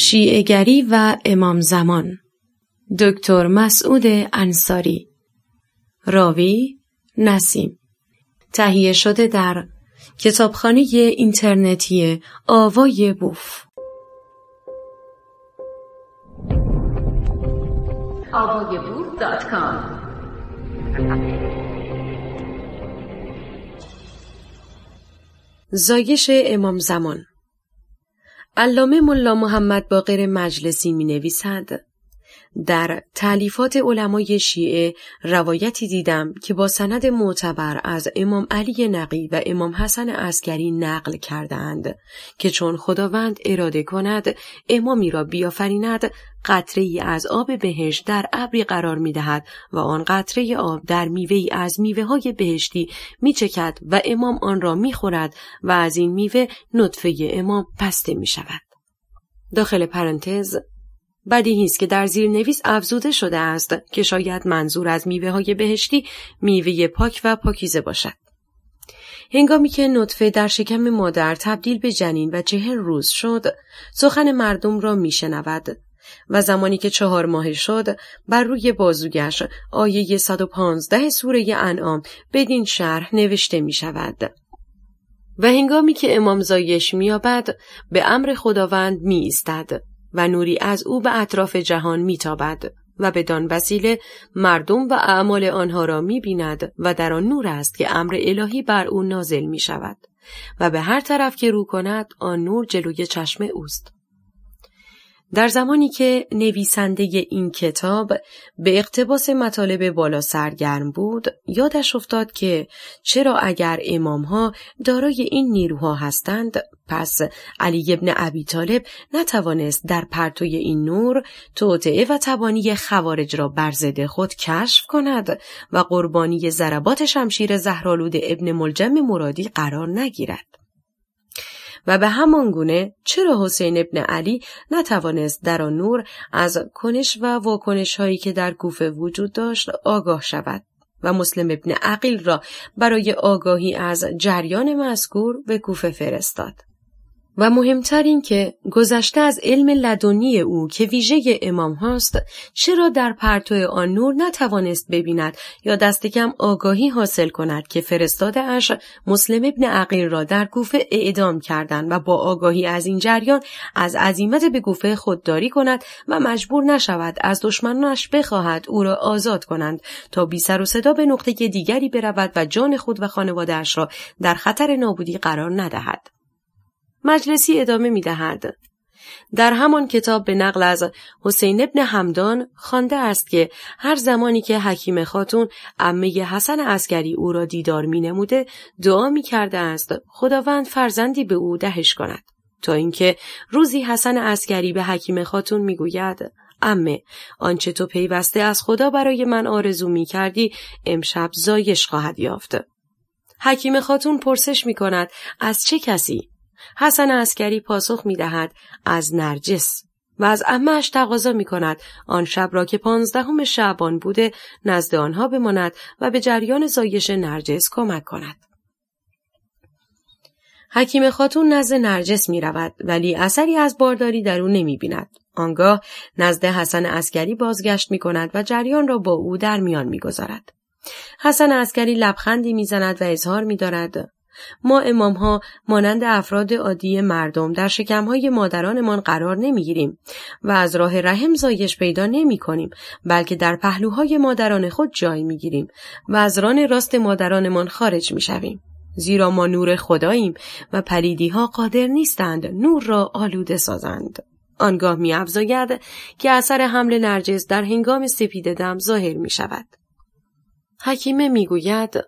شیعگری و امام زمان. دکتر مسعود انصاری. راوی نسیم. تهیه شده در کتابخانه اینترنتی آوای بوف. زایش امام زمان. علامه ملا محمد باقر مجلسی می نویسد. در تعلیفات علمای شیعه روایتی دیدم که با سند معتبر از امام علی نقی و امام حسن عسکری نقل کردند که چون خداوند اراده کند امامی را بیافریند قطره ای از آب بهشت در ابری قرار می دهد و آن قطره آب در میوه ای از میوه های بهشتی می چکد و امام آن را می خورد و از این میوه نطفه امام پسته می شود. داخل پرانتز بدیهی است که در زیر نویس افزوده شده است که شاید منظور از میوه های بهشتی میوه پاک و پاکیزه باشد. هنگامی که نطفه در شکم مادر تبدیل به جنین و چهر روز شد، سخن مردم را میشنود و زمانی که چهار ماه شد بر روی بازوگش آیه 115 سوره انعام بدین شرح نوشته می شود. و هنگامی که امام زایش میابد به امر خداوند می و نوری از او به اطراف جهان میتابد و بدان وسیله مردم و اعمال آنها را می بیند و در آن نور است که امر الهی بر او نازل می شود و به هر طرف که رو کند آن نور جلوی چشم اوست. در زمانی که نویسنده این کتاب به اقتباس مطالب بالا سرگرم بود یادش افتاد که چرا اگر امامها دارای این نیروها هستند پس علی ابن ابی طالب نتوانست در پرتوی این نور توطعه و تبانی خوارج را بر ضد خود کشف کند و قربانی ضربات شمشیر زهرالود ابن ملجم مرادی قرار نگیرد. و به همان گونه چرا حسین ابن علی نتوانست در آن نور از کنش و واکنش هایی که در کوفه وجود داشت آگاه شود و مسلم ابن عقیل را برای آگاهی از جریان مذکور به کوفه فرستاد. و مهمتر این که گذشته از علم لدنی او که ویژه امام هاست چرا در پرتو آن نور نتوانست ببیند یا دست کم آگاهی حاصل کند که فرستاده اش مسلم ابن عقیل را در کوفه اعدام کردند و با آگاهی از این جریان از عزیمت به کوفه خودداری کند و مجبور نشود از دشمنانش بخواهد او را آزاد کنند تا بی سر و صدا به نقطه دیگری برود و جان خود و خانوادهاش را در خطر نابودی قرار ندهد. مجلسی ادامه می دهد. در همان کتاب به نقل از حسین ابن همدان خوانده است که هر زمانی که حکیم خاتون عمه حسن عسکری او را دیدار می نموده دعا می کرده است خداوند فرزندی به او دهش کند تا اینکه روزی حسن عسکری به حکیم خاتون می گوید امه آنچه تو پیوسته از خدا برای من آرزو می کردی امشب زایش خواهد یافت. حکیم خاتون پرسش می کند از چه کسی؟ حسن اسکری پاسخ می دهد از نرجس و از امهش تقاضا می کند آن شب را که پانزدهم شعبان بوده نزد آنها بماند و به جریان زایش نرجس کمک کند. حکیمه خاتون نزد نرجس می رود ولی اثری از بارداری در او نمی بیند. آنگاه نزد حسن عسکری بازگشت می کند و جریان را با او در میان می گذارد. حسن عسکری لبخندی می‌زند و اظهار می دارد ما امام ها مانند افراد عادی مردم در شکمهای مادرانمان قرار نمی‌گیریم و از راه رحم زایش پیدا نمی کنیم بلکه در پهلوهای مادران خود جای می گیریم و از ران راست مادرانمان خارج می شویم. زیرا ما نور خداییم و پریدی ها قادر نیستند نور را آلوده سازند. آنگاه می افزاید که اثر حمل نرجس در هنگام سپید دم ظاهر می شود. حکیمه می گوید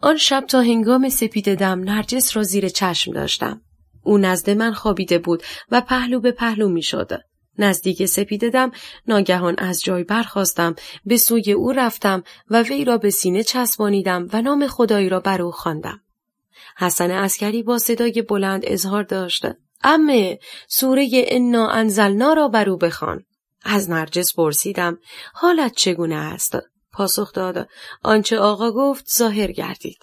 آن شب تا هنگام سپید دم نرجس را زیر چشم داشتم. او نزد من خوابیده بود و پهلو به پهلو می شد. نزدیک سپید دم ناگهان از جای برخواستم به سوی او رفتم و وی را به سینه چسبانیدم و نام خدایی را بر او خواندم. حسن اسکری با صدای بلند اظهار داشت امه سوره انا انزلنا را بر او بخوان از نرجس پرسیدم حالت چگونه است پاسخ داد. آنچه آقا گفت ظاهر گردید.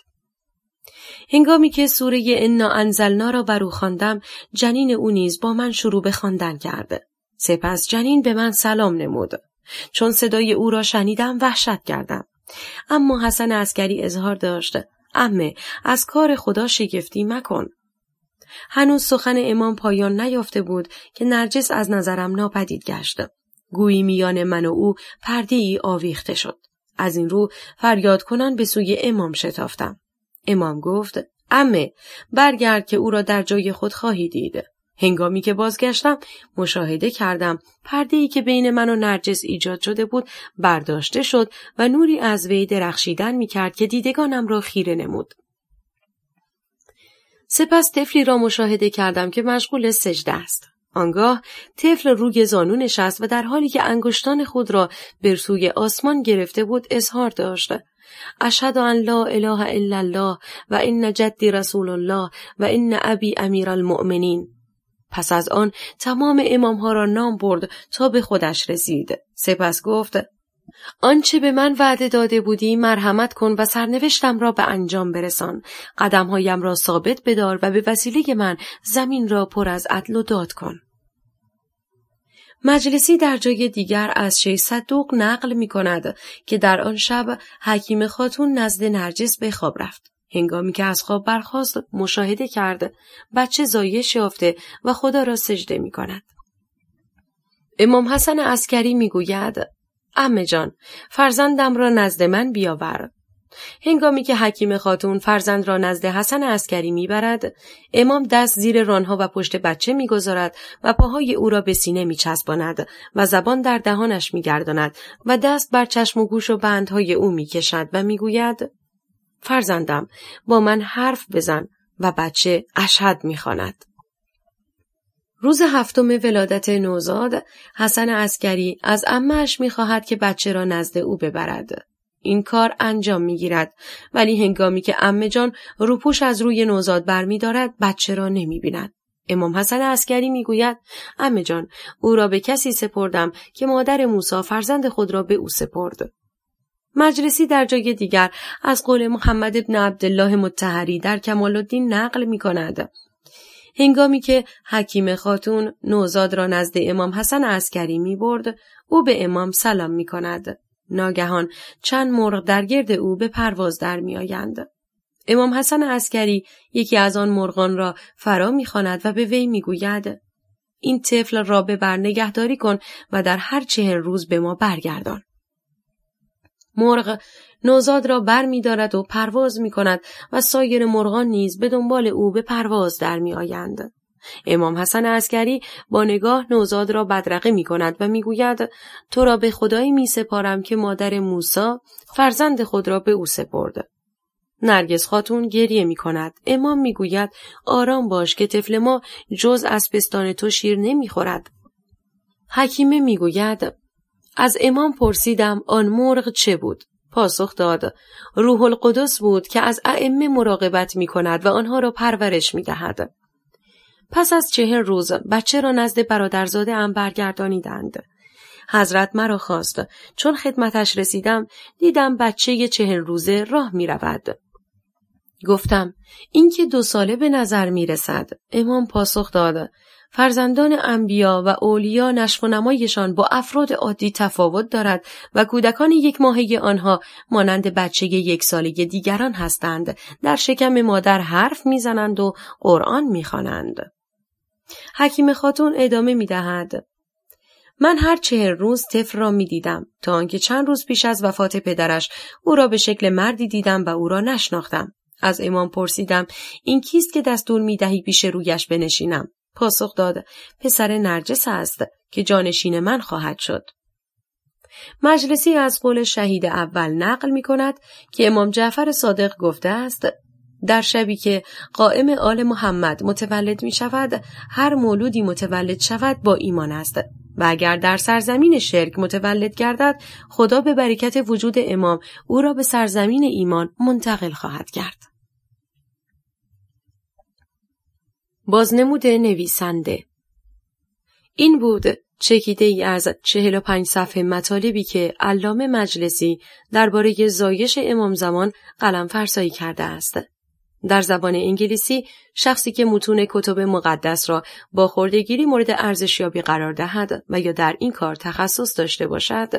هنگامی که سوره انا انزلنا را بر او خواندم جنین او نیز با من شروع به خواندن کرده سپس جنین به من سلام نمود. چون صدای او را شنیدم وحشت کردم. اما حسن اسکری اظهار داشت. امه از کار خدا شگفتی مکن. هنوز سخن امام پایان نیافته بود که نرجس از نظرم ناپدید گشت. گویی میان من و او پرده ای آویخته شد. از این رو فریاد کنان به سوی امام شتافتم امام گفت امه برگرد که او را در جای خود خواهی دید هنگامی که بازگشتم مشاهده کردم پرده ای که بین من و نرجس ایجاد شده بود برداشته شد و نوری از وی درخشیدن می کرد که دیدگانم را خیره نمود. سپس طفلی را مشاهده کردم که مشغول سجده است. آنگاه طفل روی زانو نشست و در حالی که انگشتان خود را بر سوی آسمان گرفته بود اظهار داشت. اشهد ان لا اله الا الله و ان جدی رسول الله و ان ابی امیر المؤمنین. پس از آن تمام امامها را نام برد تا به خودش رسید. سپس گفت آنچه به من وعده داده بودی مرحمت کن و سرنوشتم را به انجام برسان. قدمهایم را ثابت بدار و به وسیله من زمین را پر از عدل و داد کن. مجلسی در جای دیگر از شیخ صدوق نقل می کند که در آن شب حکیمه خاتون نزد نرجس به خواب رفت. هنگامی که از خواب برخاست مشاهده کرد بچه زایش یافته و خدا را سجده می کند. امام حسن عسکری می گوید عمه جان فرزندم را نزد من بیاور هنگامی که حکیمه خاتون فرزند را نزد حسن عسکری می‌برد امام دست زیر رانها و پشت بچه می‌گذارد و پاهای او را به سینه میچسباند و زبان در دهانش میگرداند و دست بر چشم و گوش و بندهای او می‌کشد و می‌گوید فرزندم با من حرف بزن و بچه اشهد می‌خواند. روز هفتم ولادت نوزاد حسن اسکری از امهش می‌خواهد که بچه را نزد او ببرد. این کار انجام می‌گیرد ولی هنگامی که امه جان روپوش از روی نوزاد برمیدارد بچه را نمی‌بیند امام حسن اسکری می‌گوید امه جان او را به کسی سپردم که مادر موسی فرزند خود را به او سپرد مجلسی در جای دیگر از قول محمد ابن عبدالله متحری در کمال الدین نقل می کند. هنگامی که حکیم خاتون نوزاد را نزد امام حسن عسکری می برد، او به امام سلام می کند. ناگهان چند مرغ در گرد او به پرواز در می آیند. امام حسن عسکری یکی از آن مرغان را فرا می‌خواند و به وی می‌گوید این طفل را به بر نگهداری کن و در هر چهل روز به ما برگردان مرغ نوزاد را بر می دارد و پرواز می کند و سایر مرغان نیز به دنبال او به پرواز در می آیند. امام حسن عسکری با نگاه نوزاد را بدرقه می کند و می گوید تو را به خدایی می سپارم که مادر موسا فرزند خود را به او سپرد. نرگس خاتون گریه می کند. امام می گوید آرام باش که طفل ما جز از پستان تو شیر نمی خورد. حکیمه می گوید از امام پرسیدم آن مرغ چه بود؟ پاسخ داد روح القدس بود که از ائمه مراقبت می کند و آنها را پرورش می دهد. پس از چهر روز بچه را نزد برادرزاده ام برگردانیدند. حضرت مرا خواست چون خدمتش رسیدم دیدم بچه چهر روزه راه می رود. گفتم این که دو ساله به نظر می رسد. امام پاسخ داد فرزندان انبیا و اولیا نشف و نمایشان با افراد عادی تفاوت دارد و کودکان یک ماهه آنها مانند بچه یک ساله دیگران هستند در شکم مادر حرف می‌زنند و قرآن می‌خوانند حکیم خاتون ادامه می‌دهد من هر چهر روز طفل را می دیدم تا آنکه چند روز پیش از وفات پدرش او را به شکل مردی دیدم و او را نشناختم. از امام پرسیدم این کیست که دستور می دهی پیش رویش بنشینم. پاسخ داد پسر نرجس است که جانشین من خواهد شد. مجلسی از قول شهید اول نقل می کند که امام جعفر صادق گفته است در شبی که قائم آل محمد متولد می شود هر مولودی متولد شود با ایمان است و اگر در سرزمین شرک متولد گردد خدا به برکت وجود امام او را به سرزمین ایمان منتقل خواهد کرد. بازنمود نویسنده این بود چکیده ای از چهل و پنج صفحه مطالبی که علامه مجلسی درباره زایش امام زمان قلم فرسایی کرده است. در زبان انگلیسی شخصی که متون کتب مقدس را با خوردگیری مورد ارزشیابی قرار دهد و یا در این کار تخصص داشته باشد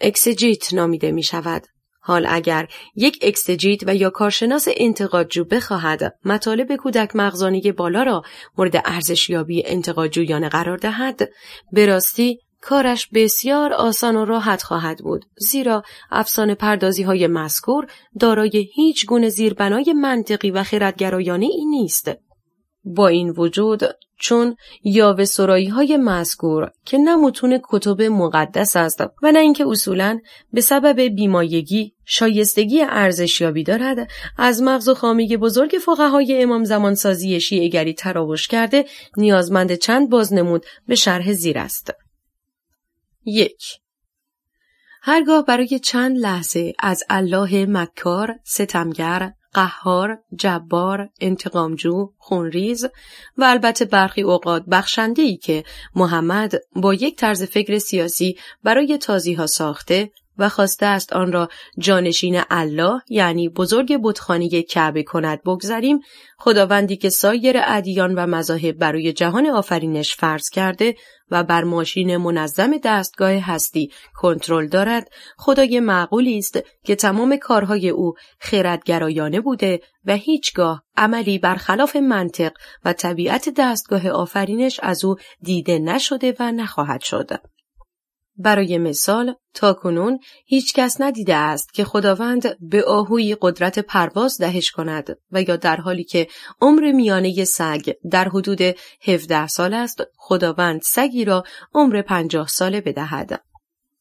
اکسجیت نامیده می شود. حال اگر یک اکسجیت و یا کارشناس انتقادجو بخواهد مطالب کودک مغزانی بالا را مورد ارزشیابی انتقادجویانه قرار دهد به راستی کارش بسیار آسان و راحت خواهد بود زیرا افسانه پردازی های مذکور دارای هیچ گونه زیربنای منطقی و خردگرایانه ای نیست. با این وجود چون یاوه سرایی های مذکور که نه متون کتب مقدس است و نه اینکه اصولا به سبب بیمایگی شایستگی ارزشیابی دارد از مغز و خامی بزرگ فقهای امام زمانسازی شیعگری تراوش کرده نیازمند چند بازنمود به شرح زیر است. یک. هرگاه برای چند لحظه از الله مکار، ستمگر، قهار، جبار، انتقامجو، خونریز و البته برخی اوقات بخشنده که محمد با یک طرز فکر سیاسی برای تازی ها ساخته و خواسته است آن را جانشین الله یعنی بزرگ بتخانه کعبه کند بگذاریم خداوندی که سایر ادیان و مذاهب برای جهان آفرینش فرض کرده و بر ماشین منظم دستگاه هستی کنترل دارد خدای معقولی است که تمام کارهای او خردگرایانه بوده و هیچگاه عملی برخلاف منطق و طبیعت دستگاه آفرینش از او دیده نشده و نخواهد شد. برای مثال تا کنون هیچ کس ندیده است که خداوند به آهوی قدرت پرواز دهش کند و یا در حالی که عمر میانه سگ در حدود 17 سال است خداوند سگی را عمر 50 ساله بدهد.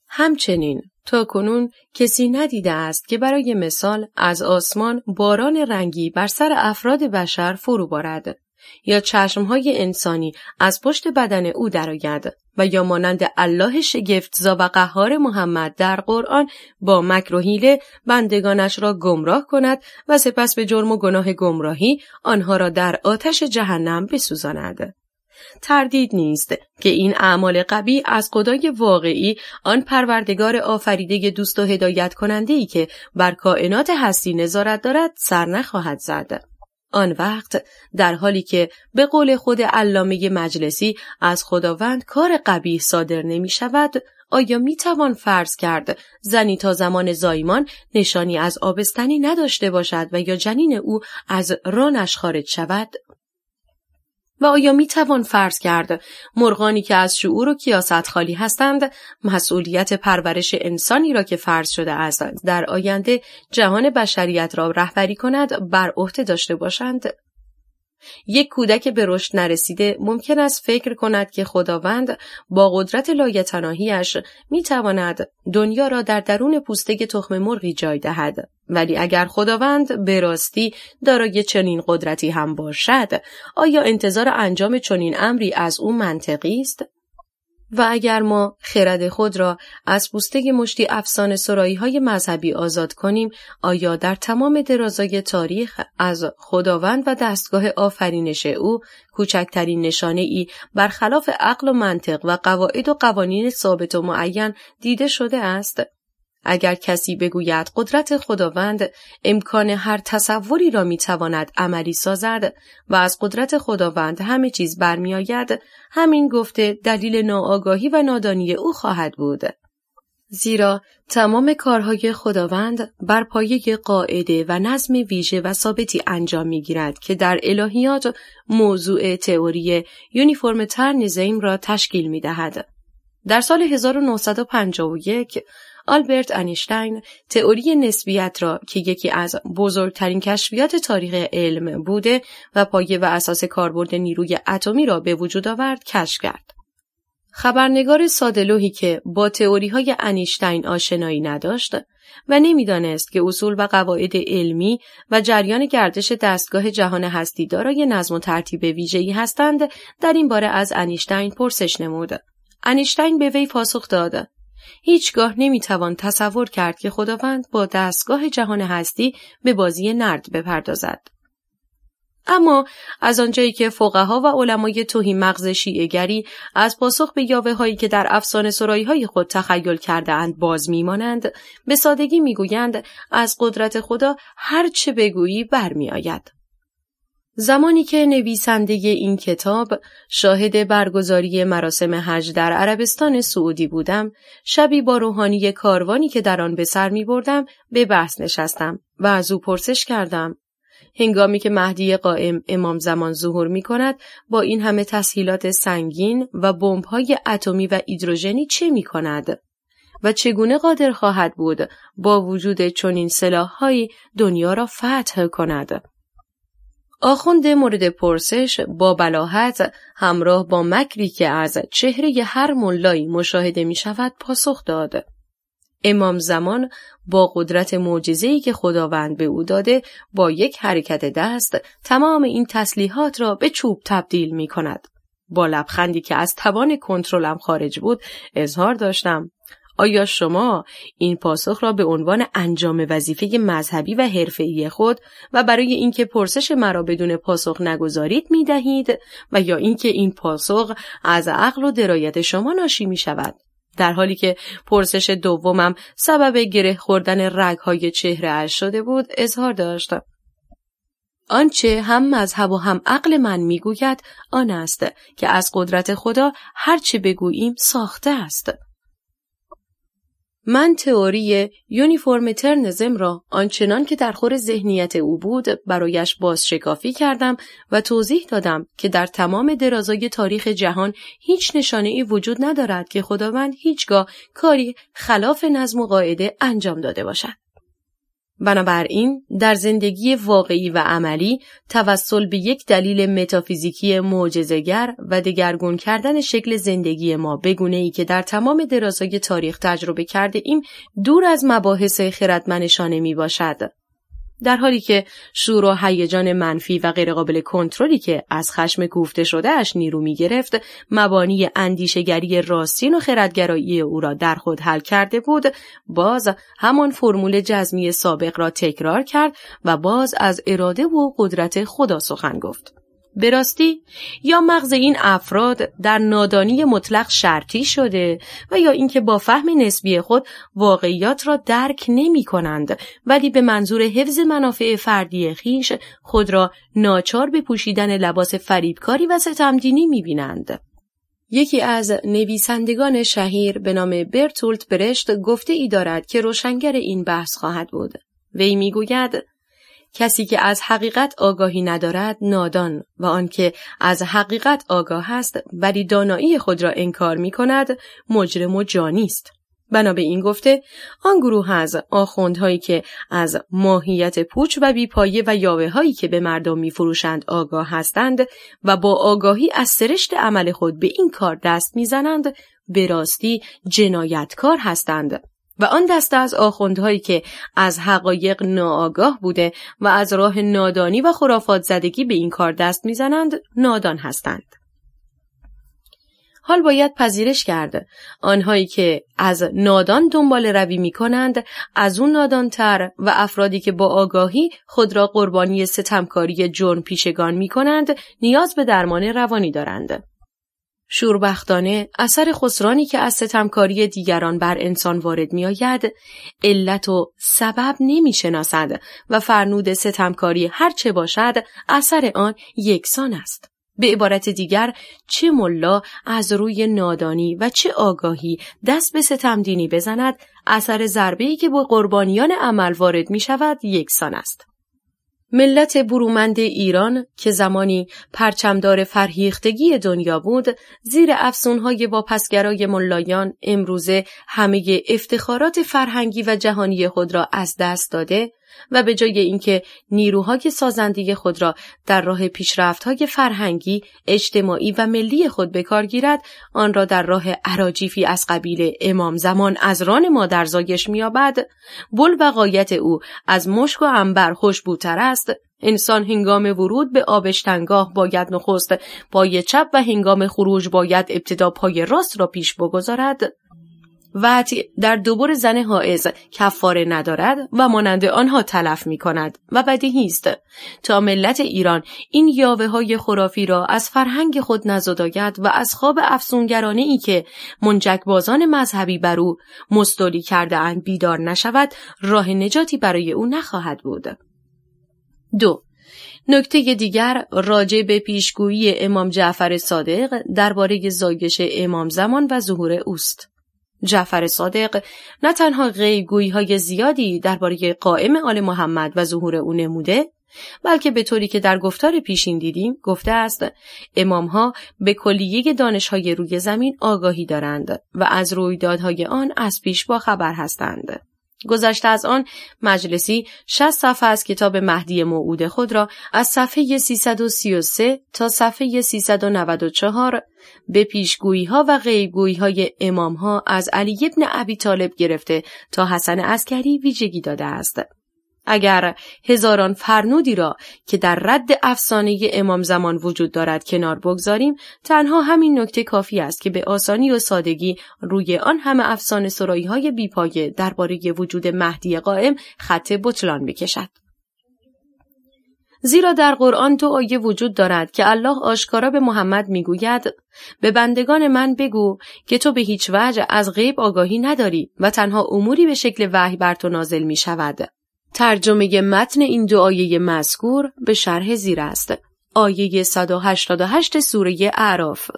همچنین تا کنون کسی ندیده است که برای مثال از آسمان باران رنگی بر سر افراد بشر فرو بارد یا چشمهای انسانی از پشت بدن او درآید و یا مانند الله شگفتزا و قهار محمد در قرآن با مکر و حیله بندگانش را گمراه کند و سپس به جرم و گناه گمراهی آنها را در آتش جهنم بسوزاند. تردید نیست که این اعمال قبی از خدای واقعی آن پروردگار آفریده دوست و هدایت کننده ای که بر کائنات هستی نظارت دارد سر نخواهد زد. آن وقت در حالی که به قول خود علامه مجلسی از خداوند کار قبیح صادر نمی شود آیا می توان فرض کرد زنی تا زمان زایمان نشانی از آبستنی نداشته باشد و یا جنین او از رانش خارج شود؟ و آیا می توان فرض کرد مرغانی که از شعور و کیاست خالی هستند مسئولیت پرورش انسانی را که فرض شده است در آینده جهان بشریت را رهبری کند بر عهده داشته باشند؟ یک کودک به رشد نرسیده ممکن است فکر کند که خداوند با قدرت لایتناهیش می تواند دنیا را در درون پوسته تخم مرغی جای دهد. ولی اگر خداوند به راستی دارای چنین قدرتی هم باشد آیا انتظار انجام چنین امری از او منطقی است؟ و اگر ما خرد خود را از پوسته مشتی افسانه سرایی های مذهبی آزاد کنیم آیا در تمام درازای تاریخ از خداوند و دستگاه آفرینش او کوچکترین نشانه ای برخلاف عقل و منطق و قواعد و قوانین ثابت و معین دیده شده است؟ اگر کسی بگوید قدرت خداوند امکان هر تصوری را می‌تواند عملی سازد و از قدرت خداوند همه چیز برمیآید همین گفته دلیل ناآگاهی و نادانی او خواهد بود زیرا تمام کارهای خداوند بر پایه قاعده و نظم ویژه و ثابتی انجام می‌گیرد که در الهیات موضوع تئوری یونیفرم ترنیزیم را تشکیل می دهد. در سال 1951 آلبرت انیشتین تئوری نسبیت را که یکی از بزرگترین کشفیات تاریخ علم بوده و پایه و اساس کاربرد نیروی اتمی را به وجود آورد کشف کرد. خبرنگار سادلوهی که با تئوری های انیشتین آشنایی نداشت و نمی‌دانست که اصول و قواعد علمی و جریان گردش دستگاه جهان هستی دارای نظم و ترتیب ویژه‌ای هستند در این باره از انیشتین پرسش نمود. انیشتین به وی پاسخ داد هیچگاه نمی‌توان تصور کرد که خداوند با دستگاه جهان هستی به بازی نرد بپردازد. اما از آنجایی که فقها و علمای توهی مغز شیعگری از پاسخ به یاوه هایی که در افسانه سرایی های خود تخیل کرده اند باز میمانند به سادگی می‌گویند از قدرت خدا هر چه بگویی برمیآید. زمانی که نویسنده این کتاب شاهد برگزاری مراسم حج در عربستان سعودی بودم شبی با روحانی کاروانی که در آن به سر می بردم به بحث نشستم و از او پرسش کردم هنگامی که مهدی قائم امام زمان ظهور می کند با این همه تسهیلات سنگین و های اتمی و ایدروژنی چه می کند؟ و چگونه قادر خواهد بود با وجود چنین سلاحهایی دنیا را فتح کند؟ آخوند مورد پرسش با بلاحت همراه با مکری که از چهره هر ملایی مشاهده می شود پاسخ داد. امام زمان با قدرت معجزه‌ای که خداوند به او داده با یک حرکت دست تمام این تسلیحات را به چوب تبدیل می کند. با لبخندی که از توان کنترلم خارج بود اظهار داشتم آیا شما این پاسخ را به عنوان انجام وظیفه مذهبی و حرفه‌ای خود و برای اینکه پرسش مرا بدون پاسخ نگذارید می دهید و یا اینکه این پاسخ از عقل و درایت شما ناشی می شود؟ در حالی که پرسش دومم سبب گره خوردن رگهای چهره اش شده بود اظهار داشتم. آنچه هم مذهب و هم عقل من می‌گوید آن است که از قدرت خدا هرچه بگوییم ساخته است. من تئوری یونیفورمترنزم را آنچنان که در خور ذهنیت او بود برایش بازشکافی کردم و توضیح دادم که در تمام درازای تاریخ جهان هیچ نشانه ای وجود ندارد که خداوند هیچگاه کاری خلاف نظم و قاعده انجام داده باشد. بنابراین در زندگی واقعی و عملی توسل به یک دلیل متافیزیکی معجزه‌گر و دگرگون کردن شکل زندگی ما بگونه ای که در تمام درازای تاریخ تجربه کرده ایم دور از مباحث خردمنشانه می باشد. در حالی که شور و هیجان منفی و غیرقابل کنترلی که از خشم کوفته شده اش نیرو می گرفت مبانی اندیشگری راستین و خردگرایی او را در خود حل کرده بود باز همان فرمول جزمی سابق را تکرار کرد و باز از اراده و قدرت خدا سخن گفت. به راستی یا مغز این افراد در نادانی مطلق شرطی شده و یا اینکه با فهم نسبی خود واقعیات را درک نمی کنند ولی به منظور حفظ منافع فردی خیش خود را ناچار به پوشیدن لباس فریبکاری و ستمدینی می بینند. یکی از نویسندگان شهیر به نام برتولت برشت گفته ای دارد که روشنگر این بحث خواهد بود. وی می‌گوید کسی که از حقیقت آگاهی ندارد نادان و آنکه از حقیقت آگاه است ولی دانایی خود را انکار می کند مجرم و جانی است. بنا به این گفته آن گروه از آخوندهایی که از ماهیت پوچ و بیپایه و یاوه هایی که به مردم میفروشند آگاه هستند و با آگاهی از سرشت عمل خود به این کار دست می‌زنند به راستی جنایتکار هستند و آن دسته از آخوندهایی که از حقایق ناآگاه بوده و از راه نادانی و خرافات زدگی به این کار دست می‌زنند نادان هستند. حال باید پذیرش کرد آنهایی که از نادان دنبال روی می کنند از اون نادانتر و افرادی که با آگاهی خود را قربانی ستمکاری جرم پیشگان می کنند نیاز به درمان روانی دارند. شوربختانه اثر خسرانی که از ستمکاری دیگران بر انسان وارد می آید علت و سبب نمی شناسد و فرنود ستمکاری هر چه باشد اثر آن یکسان است. به عبارت دیگر چه ملا از روی نادانی و چه آگاهی دست به ستمدینی بزند اثر ضربه‌ای که با قربانیان عمل وارد می شود یکسان است. ملت برومند ایران که زمانی پرچمدار فرهیختگی دنیا بود زیر افسونهای واپسگرای ملایان امروزه همه افتخارات فرهنگی و جهانی خود را از دست داده و به جای اینکه نیروهای سازنده خود را در راه پیشرفتهای فرهنگی، اجتماعی و ملی خود به کار گیرد، آن را در راه عراجیفی از قبیل امام زمان از ران مادرزایش مییابد، بل و قایت او از مشک و انبر خوشبوتر است، انسان هنگام ورود به آبشتنگاه باید نخست پای چپ و هنگام خروج باید ابتدا پای راست را پیش بگذارد. و در دوبار زن حائز کفاره ندارد و مانند آنها تلف می کند و بدیهی است تا ملت ایران این یاوه های خرافی را از فرهنگ خود نزداید و از خواب افسونگرانه ای که منجک بازان مذهبی بر او مستولی کرده اند بیدار نشود راه نجاتی برای او نخواهد بود. دو نکته دیگر راجع به پیشگویی امام جعفر صادق درباره زایش امام زمان و ظهور اوست. جعفر صادق نه تنها غیبگویی های زیادی درباره قائم آل محمد و ظهور او نموده بلکه به طوری که در گفتار پیشین دیدیم گفته است امام ها به کلیه دانش های روی زمین آگاهی دارند و از رویدادهای آن از پیش با خبر هستند. گذشته از آن مجلسی 60 صفحه از کتاب مهدی موعود خود را از صفحه 333 تا صفحه 394 به پیشگویی ها و غیبگویی های امام ها از علی ابن ابی طالب گرفته تا حسن عسکری ویژگی داده است. اگر هزاران فرنودی را که در رد افسانه امام زمان وجود دارد کنار بگذاریم تنها همین نکته کافی است که به آسانی و سادگی روی آن همه افسانه سرایی های بیپایه درباره وجود مهدی قائم خط بطلان بکشد. زیرا در قرآن دو آیه وجود دارد که الله آشکارا به محمد می‌گوید به بندگان من بگو که تو به هیچ وجه از غیب آگاهی نداری و تنها اموری به شکل وحی بر تو نازل می شود. ترجمه متن این دو آیه مذکور به شرح زیر است. آیه 188 سوره اعراف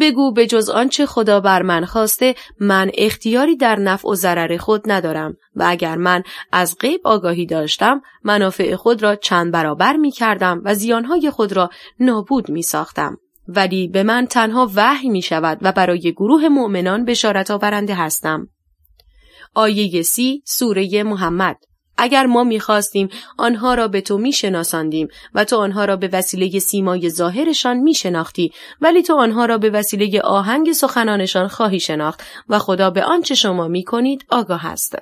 بگو به جز آنچه خدا بر من خواسته من اختیاری در نفع و ضرر خود ندارم و اگر من از غیب آگاهی داشتم منافع خود را چند برابر می کردم و زیانهای خود را نابود می ساختم. ولی به من تنها وحی می شود و برای گروه مؤمنان بشارت آورنده هستم. آیه سی سوره محمد اگر ما می‌خواستیم آنها را به تو میشناساندیم و تو آنها را به وسیله سیمای ظاهرشان میشناختی ولی تو آنها را به وسیله آهنگ سخنانشان خواهی شناخت و خدا به آنچه شما می‌کنید آگاه است.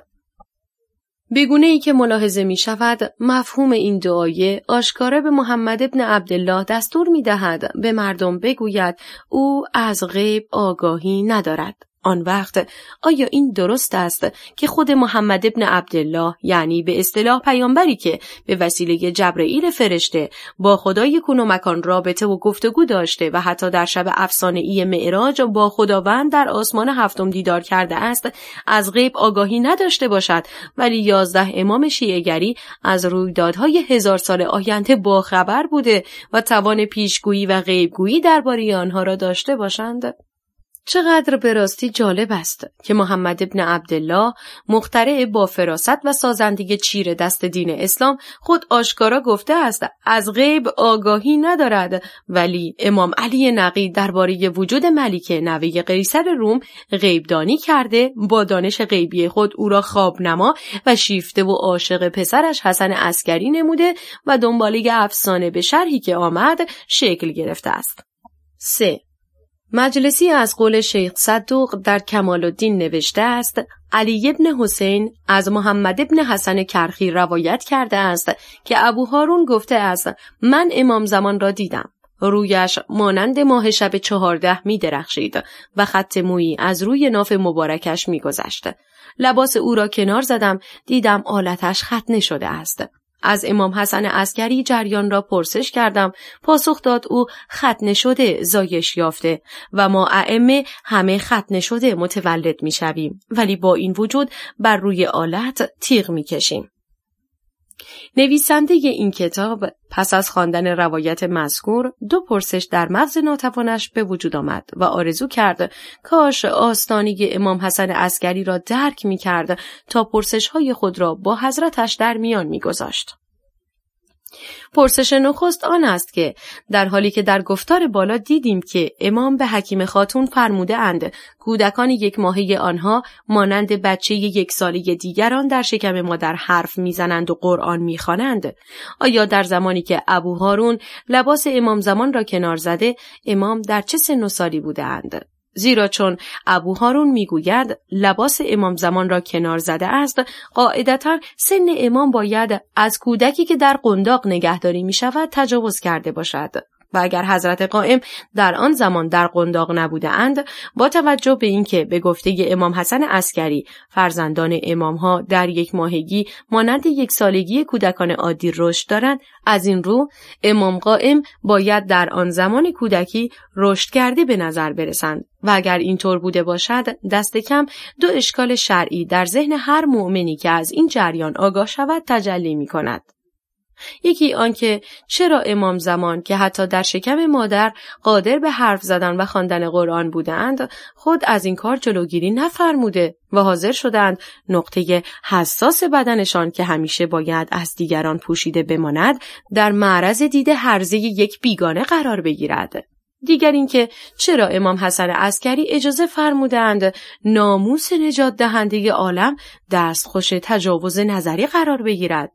بگونه ای که ملاحظه می شود مفهوم این دعایه آشکاره به محمد ابن عبدالله دستور می دهد به مردم بگوید او از غیب آگاهی ندارد. آن وقت آیا این درست است که خود محمد ابن عبدالله یعنی به اصطلاح پیامبری که به وسیله جبرئیل فرشته با خدای کون و مکان رابطه و گفتگو داشته و حتی در شب افسانه ای معراج با خداوند در آسمان هفتم دیدار کرده است از غیب آگاهی نداشته باشد ولی یازده امام شیعگری از رویدادهای هزار سال آینده باخبر بوده و توان پیشگویی و غیبگویی درباره آنها را داشته باشند؟ چقدر به راستی جالب است که محمد ابن عبدالله مخترع با فراست و سازندگی چیر دست دین اسلام خود آشکارا گفته است از غیب آگاهی ندارد ولی امام علی نقی درباره وجود ملیکه نوه قیصر روم غیبدانی کرده با دانش غیبی خود او را خواب نما و شیفته و عاشق پسرش حسن اسکری نموده و دنباله افسانه به شرحی که آمد شکل گرفته است. 3. مجلسی از قول شیخ صدوق در کمال الدین نوشته است علی ابن حسین از محمد ابن حسن کرخی روایت کرده است که ابو هارون گفته است من امام زمان را دیدم رویش مانند ماه شب چهارده می درخشید و خط مویی از روی ناف مبارکش می گذشت. لباس او را کنار زدم دیدم آلتش ختنه شده است. از امام حسن عسکری جریان را پرسش کردم. پاسخ داد او ختنه شده زایش یافته و ما ائمه همه ختنه شده متولد می‌شویم. ولی با این وجود بر روی آلت تیغ می‌کشیم. نویسنده این کتاب پس از خواندن روایت مذکور دو پرسش در مغز ناتوانش به وجود آمد و آرزو کرد کاش آستانی امام حسن اسکری را درک می کرد تا پرسش های خود را با حضرتش در میان می گذاشت. پرسش نخست آن است که در حالی که در گفتار بالا دیدیم که امام به حکیم خاتون فرموده اند کودکان یک ماهه آنها مانند بچه یک سالی دیگران در شکم مادر حرف می‌زنند و قرآن می‌خوانند آیا در زمانی که ابو هارون لباس امام زمان را کنار زده امام در چه سن و سالی بوده اند؟ زیرا چون ابو هارون می‌گوید لباس امام زمان را کنار زده است قاعدتا سن امام باید از کودکی که در قنداق نگهداری می شود تجاوز کرده باشد. و اگر حضرت قائم در آن زمان در قنداق نبوده اند با توجه به اینکه به گفته امام حسن عسکری فرزندان امام ها در یک ماهگی مانند یک سالگی کودکان عادی رشد دارند از این رو امام قائم باید در آن زمان کودکی رشد کرده به نظر برسند و اگر اینطور بوده باشد دست کم دو اشکال شرعی در ذهن هر مؤمنی که از این جریان آگاه شود تجلی می کند. یکی آنکه چرا امام زمان که حتی در شکم مادر قادر به حرف زدن و خواندن قرآن بودند خود از این کار جلوگیری نفرموده و حاضر شدند نقطه حساس بدنشان که همیشه باید از دیگران پوشیده بماند در معرض دید هرزه یک بیگانه قرار بگیرد. دیگر اینکه چرا امام حسن عسکری اجازه فرمودند ناموس نجات دهنده عالم دستخوش تجاوز نظری قرار بگیرد.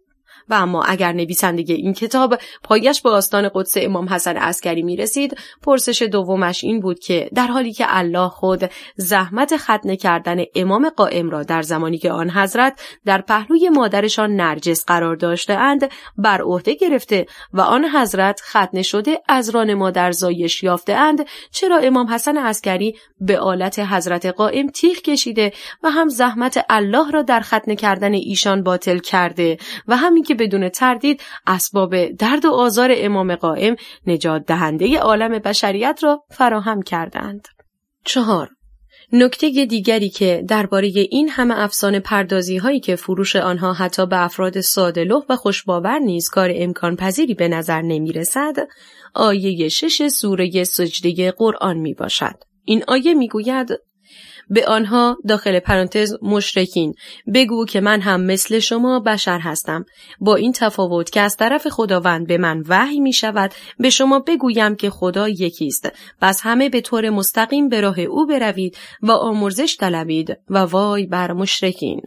و اما اگر نویسنده این کتاب پایش به آستان قدس امام حسن عسکری می رسید پرسش دومش این بود که در حالی که الله خود زحمت ختنه کردن امام قائم را در زمانی که آن حضرت در پهلوی مادرشان نرجس قرار داشته اند بر عهده گرفته و آن حضرت ختنه شده از ران مادر زایش یافته اند چرا امام حسن عسکری به آلت حضرت قائم تیغ کشیده و هم زحمت الله را در ختنه کردن ایشان باطل کرده و همین که بدون تردید اسباب درد و آزار امام قائم نجات دهنده عالم بشریت را فراهم کردند. چهار نکته دیگری که درباره این همه افسانه پردازی هایی که فروش آنها حتی به افراد سادلوه و خوشباور نیز کار امکان پذیری به نظر نمی رسد، آیه شش سوره سجده قرآن می باشد. این آیه می گوید به آنها داخل پرانتز مشرکین. بگو که من هم مثل شما بشر هستم. با این تفاوت که از طرف خداوند به من وحی می شود به شما بگویم که خدا یکیست پس همه به طور مستقیم به راه او بروید و آمرزش طلبید و وای بر مشرکین.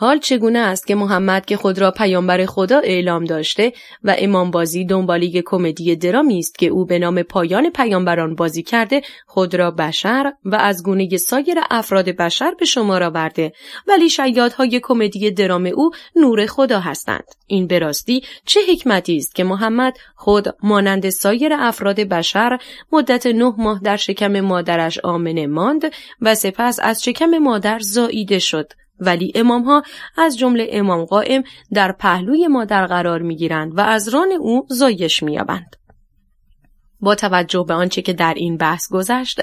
حال چگونه است که محمد که خود را پیامبر خدا اعلام داشته و امام بازی دنبالی کمدی درامی است که او به نام پایان پیامبران بازی کرده خود را بشر و از گونه سایر افراد بشر به شما را برده ولی شیادهای کمدی درام او نور خدا هستند. این به راستی چه حکمتی است که محمد خود مانند سایر افراد بشر مدت نه ماه در شکم مادرش آمنه ماند و سپس از شکم مادر زاییده شد؟ ولی امام ها از جمله امام قائم در پهلوی مادر قرار می گیرند و از ران او زایش می یابند. با توجه به آنچه که در این بحث گذشت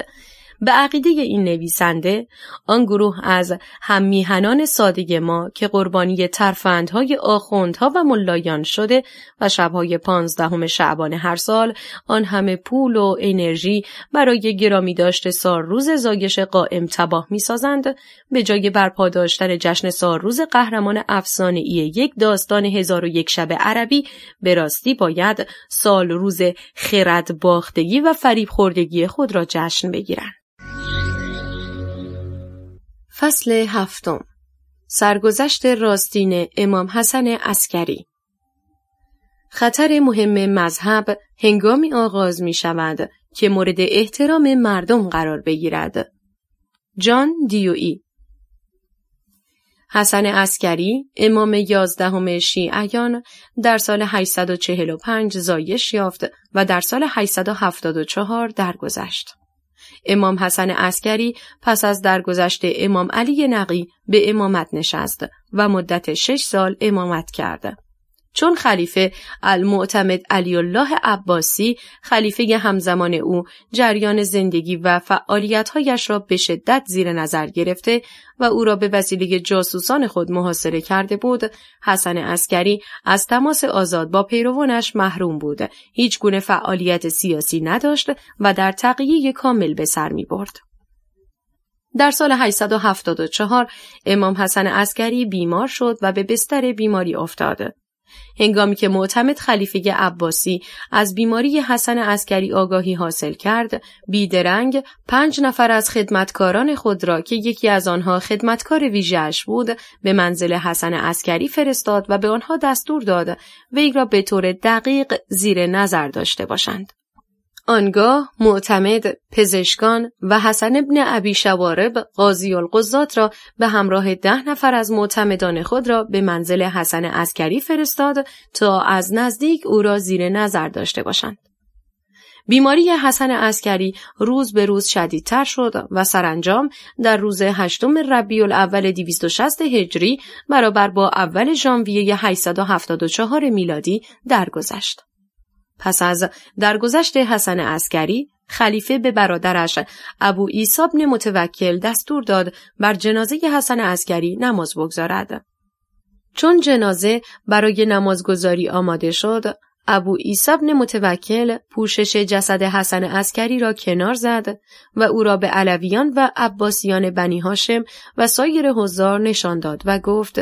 به عقیده این نویسنده آن گروه از هممیهنان ساده ما که قربانی ترفندهای آخوندها و ملایان شده و شبهای پانزدهم شعبان هر سال آن همه پول و انرژی برای گرامی داشته سالروز زایش قائم تباه می‌سازند به جای برپا داشتن جشن سالروز قهرمان افسانه ای یک داستان هزار و یک شب عربی به راستی باید سال روز خرد باختگی و فریب خوردگی خود را جشن بگیرند. فصل هفتم سرگذشت راستین امام حسن عسکری خطر مهم مذهب هنگامی آغاز می شود که مورد احترام مردم قرار بگیرد. جان دیوئی حسن عسکری امام یازدهم شیعیان در سال 845 زایش یافت و در سال 874 درگذشت. امام حسن عسکری پس از درگذشت امام علی نقی به امامت نشست و مدت شش سال امامت کرد. چون خلیفه المعتمد علی الله عباسی خلیفه همزمان او جریان زندگی و فعالیتهایش را به شدت زیر نظر گرفته و او را به وسیله جاسوسان خود محاصره کرده بود حسن اسکری از تماس آزاد با پیروانش محروم بود هیچ گونه فعالیت سیاسی نداشت و در تقیه کامل به سر می برد. در سال 874 امام حسن عسکری بیمار شد و به بستر بیماری افتاد. هنگامی که معتمد خلیفه عباسی از بیماری حسن عسکری آگاهی حاصل کرد، بیدرنگ پنج نفر از خدمتکاران خود را که یکی از آنها خدمتکار ویژهش بود به منزل حسن عسکری فرستاد و به آنها دستور داد وی را به طور دقیق زیر نظر داشته باشند. آنگاه معتمد پزشکان و حسن ابن ابی شوارب قاضی القضات را به همراه ده نفر از معتمدان خود را به منزل حسن عسکری فرستاد تا از نزدیک او را زیر نظر داشته باشند. بیماری حسن عسکری روز به روز شدیدتر شد و سرانجام در روز هشتم ربیع الاول 260 هجری برابر با اول ژانویه 874 میلادی درگذشت. پس از درگذشت حسن عسکری خلیفه به برادرش ابو عیسی بن متوکل دستور داد بر جنازه حسن عسکری نماز بگذارد. چون جنازه برای نمازگذاری آماده شد ابو عیسی بن متوکل پوشش جسد حسن عسکری را کنار زد و او را به علویان و عباسیان بنی هاشم و سایر حضار نشان داد و گفت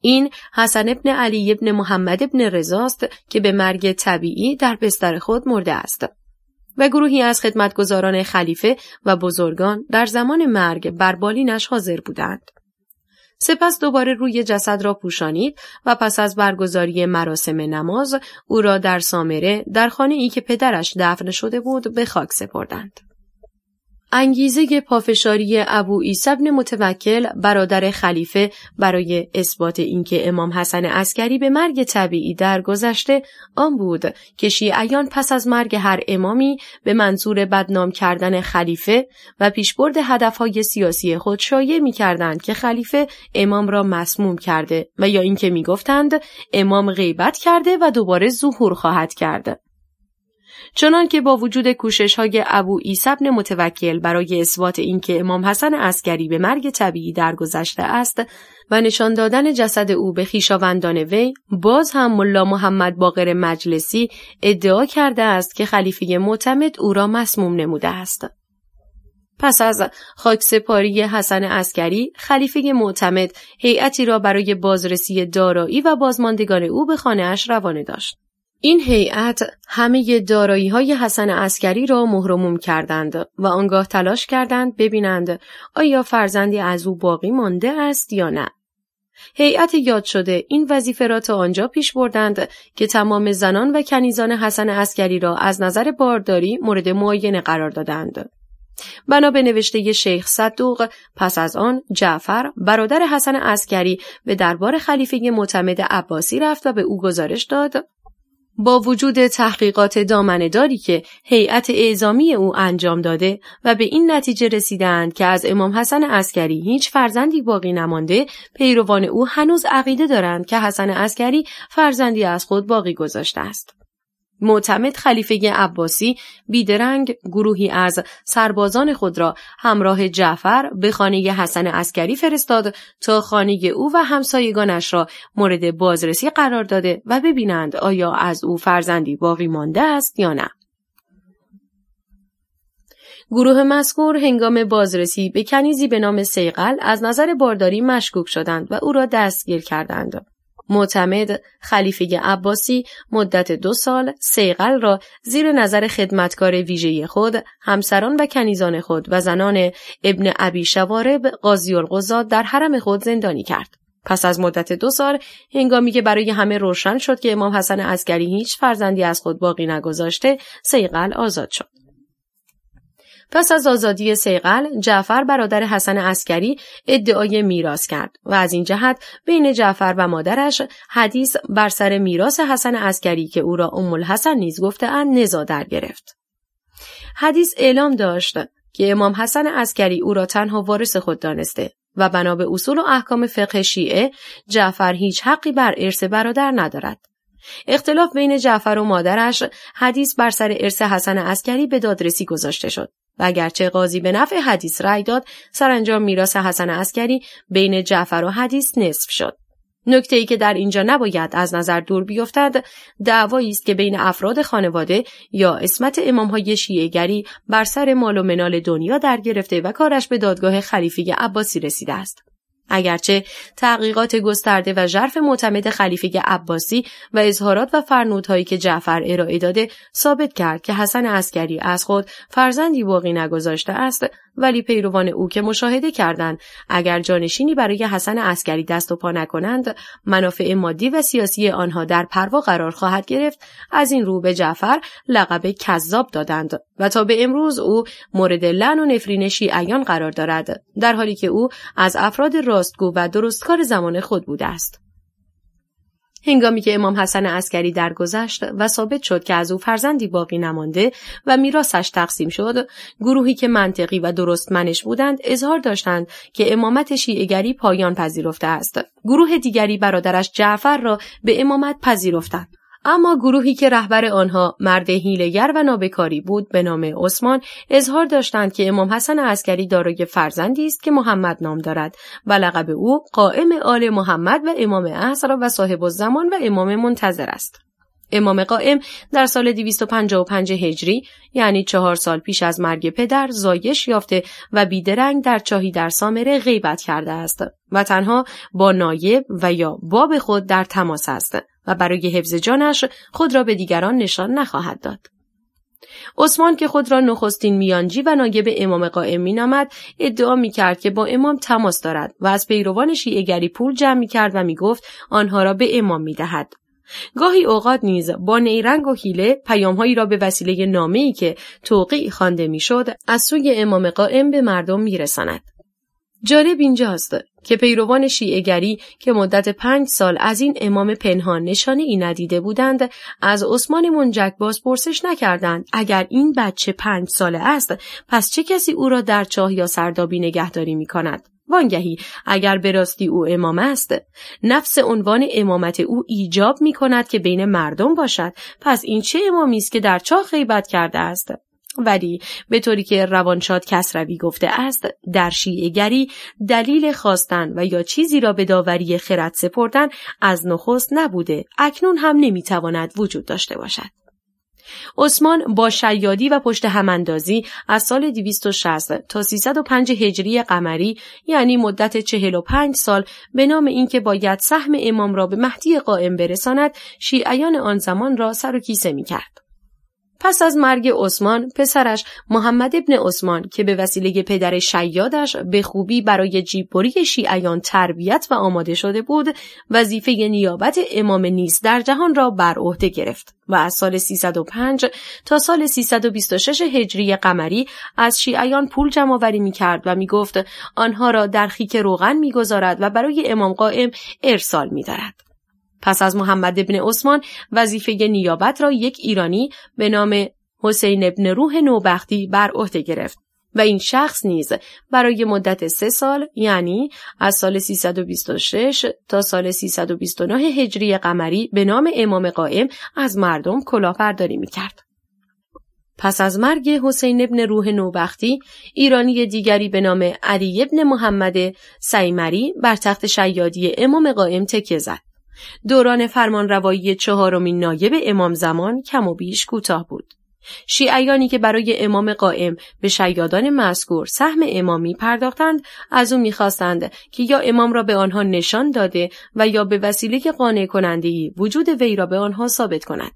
این حسن ابن علی ابن محمد ابن رزاست که به مرگ طبیعی در بستر خود مرده است. و گروهی از خدمتگزاران خلیفه و بزرگان در زمان مرگ بر بالینش حاضر بودند. سپس دوباره روی جسد را پوشانید و پس از برگزاری مراسم نماز او را در سامره در خانه ای که پدرش دفن شده بود به خاک سپردند. انگیزه پافشاری ابو عیسی متوکل برادر خلیفه برای اثبات اینکه امام حسن عسکری به مرگ طبیعی درگذشته آن بود که شیعیان پس از مرگ هر امامی به منظور بدنام کردن خلیفه و پیشبرد هدفهای سیاسی خود شایع می کردند که خلیفه امام را مسموم کرده و یا اینکه می گفتند امام غیبت کرده و دوباره ظهور خواهد کرد. چنان که با وجود کوشش های ابو عیسی بن متوکل برای اثبات اینکه امام حسن عسکری به مرگ طبیعی درگذشته است و نشان دادن جسد او به خیشاوندان وی باز هم ملا محمد باقر مجلسی ادعا کرده است که خلیفه معتمد او را مسموم نموده است. پس از خاکسپاری حسن عسکری خلیفه معتمد هیئتی را برای بازرسی دارایی و بازماندگان او به خانهاش روانه داشت. این هیئت همه دارایی های حسن عسکری را مهرموم کردند و آنگاه تلاش کردند ببینند آیا فرزندی از او باقی مانده است یا نه. هیئت یاد شده این وظیفه را تا آنجا پیش بردند که تمام زنان و کنیزان حسن عسکری را از نظر بارداری مورد معاینه قرار دادند. بنا به نوشته شیخ صدوق پس از آن جعفر برادر حسن عسکری به دربار خلیفه معتمد عباسی رفت و به او گزارش داد با وجود تحقیقات دامنهداری که هیئت اعزامی او انجام داده و به این نتیجه رسیدند که از امام حسن عسکری هیچ فرزندی باقی نمانده پیروان او هنوز عقیده دارند که حسن عسکری فرزندی از خود باقی گذاشته است. معتمد خلیفه عباسی بیدرنگ گروهی از سربازان خود را همراه جعفر به خانه حسن عسکری فرستاد تا خانه او و همسایگانش را مورد بازرسی قرار داده و ببینند آیا از او فرزندی باقی مانده است یا نه. گروه مذکور هنگام بازرسی به کنیزی به نام سیقل از نظر بارداری مشکوک شدند و او را دستگیر کردند. معتمد خلیفه عباسی مدت دو سال سیقل را زیر نظر خدمتکار ویژه خود همسران و کنیزان خود و زنان ابن ابی شوارب قاضی القضات در حرم خود زندانی کرد. پس از مدت دو سال هنگامی که برای همه روشن شد که امام حسن عسکری هیچ فرزندی از خود باقی نگذاشته سیقل آزاد شد. پس از آزادی سیقل جعفر برادر حسن عسکری ادعای میراث کرد و از این جهت بین جعفر و مادرش حدیث بر سر میراث حسن عسکری که او را ام الحسن نیز گفته اند نزا در گرفت. حدیث اعلام داشت که امام حسن عسکری او را تنها وارث خود دانسته و بنا به اصول و احکام فقه شیعه جعفر هیچ حقی بر ارث برادر ندارد. اختلاف بین جعفر و مادرش حدیث بر سر ارث حسن عسکری به دادرسی گذاشته شد. و اگرچه قاضی به نفع حدیث رأی داد سرانجام میراث حسن عسکری بین جعفر و حدیث نصف شد. نکته ای که در اینجا نباید از نظر دور بیفتد دعوایی است که بین افراد خانواده یا اسمت امام های شیعهگری بر سر مال و منال دنیا در گرفته و کارش به دادگاه خلیفه عباسی رسیده است. اگرچه تحقیقات گسترده و ژرف معتمد خلیفه عباسی و اظهارات و فرنودهایی که جعفر ارائه داده ثابت کرد که حسن عسکری از خود فرزندی باقی نگذاشته است ولی پیروان او که مشاهده کردند اگر جانشینی برای حسن عسکری دست و پا نکنند منافع مادی و سیاسی آنها در پروا قرار خواهد گرفت. از این رو به جعفر لقب کذاب دادند و تا به امروز او مورد لعن و نفرین شیعیان قرار دارد در حالی که او از افراد راستگو و درستکار زمان خود بوده است. هنگامی که امام حسن عسکری درگذشت و ثابت شد که از او فرزندی باقی نمانده و میراثش تقسیم شد گروهی که منطقی و درست منش بودند اظهار داشتند که امامت شیعگری پایان پذیرفته است. گروه دیگری برادرش جعفر را به امامت پذیرفتند. اما گروهی که رهبر آنها مرد هیلگر و نابکاری بود به نام عثمان اظهار داشتند که امام حسن عسکری دارای فرزندی است که محمد نام دارد و لقب او قائم آل محمد و امام عصر و صاحب الزمان و امام منتظر است. امام قائم در سال 255 هجری یعنی چهار سال پیش از مرگ پدر زایش یافته و بیدرنگ در چاهی در سامره غیبت کرده است و تنها با نایب و یا باب خود در تماس است و برای حفظ جانش خود را به دیگران نشان نخواهد داد. عثمان که خود را نخستین میانجی و نایب امام قائم مینامد ادعا می‌کرد که با امام تماس دارد و از پیروان شیعهگری پول جمع می‌کرد و می‌گفت آنها را به امام می‌دهد گاهی اوقات نیز با نیرنگ و حیله پیامهایی را به وسیله نامه‌ای که توقیع خوانده می‌شد از سوی امام قائم به مردم میرساند جالب اینجاست که پیروان شیعهگری که مدت پنج سال از این امام پنهان نشانه ای ندیده بودند از عثمان منجک باز پرسش نکردند اگر این بچه پنج ساله است پس چه کسی او را در چاه یا سردابی نگهداری می کند؟ وانگهی. اگر به راستی او امام است نفس عنوان امامت او ایجاب می کند که بین مردم باشد. پس این چه امامی است که در چاه غیبت کرده است؟ ولی به طوری که روانشاد کسروی گفته است در گری دلیل خواستن و یا چیزی را به داوری خرد سپردن از نخست نبوده. اکنون هم نمی‌تواند وجود داشته باشد. عثمان با شیادی و پشت هماندازی از سال 260 تا 305 هجری قمری یعنی مدت 45 سال به نام اینکه باید سهم امام را به مهدی قائم برساند شیعیان آن زمان را سر و کیسه می کرد. پس از مرگ عثمان پسرش محمد ابن عثمان که به وسیله پدر شیادش به خوبی برای جیببری شیعیان تربیت و آماده شده بود وظیفه نیابت امام نیز در جهان را بر عهده گرفت و از سال 305 تا سال 326 هجری قمری از شیعیان پول جمع آوری می کرد و می گفت آنها را در خیک روغن می گذارد و برای امام قائم ارسال می دارد. پس از محمد ابن عثمان وظیفه نیابت را یک ایرانی به نام حسین ابن روح نوبختی بر عهده گرفت و این شخص نیز برای مدت سه سال یعنی از سال 326 تا سال 329 هجری قمری به نام امام قائم از مردم کلاهبرداری می‌کرد. پس از مرگ حسین ابن روح نوبختی ایرانی دیگری به نام علی ابن محمد سیمری بر تخت شیادی امام قائم تکیه زد. دوران فرمانروایی چهارمین نایب امام زمان کم و بیش کوتاه بود. شیعیانی که برای امام قائم به شیادان مذکور سهم امامی پرداختند از او می‌خواستند که یا امام را به آنها نشان داده و یا به وسیله قانع کنندهی وجود وی را به آنها ثابت کند.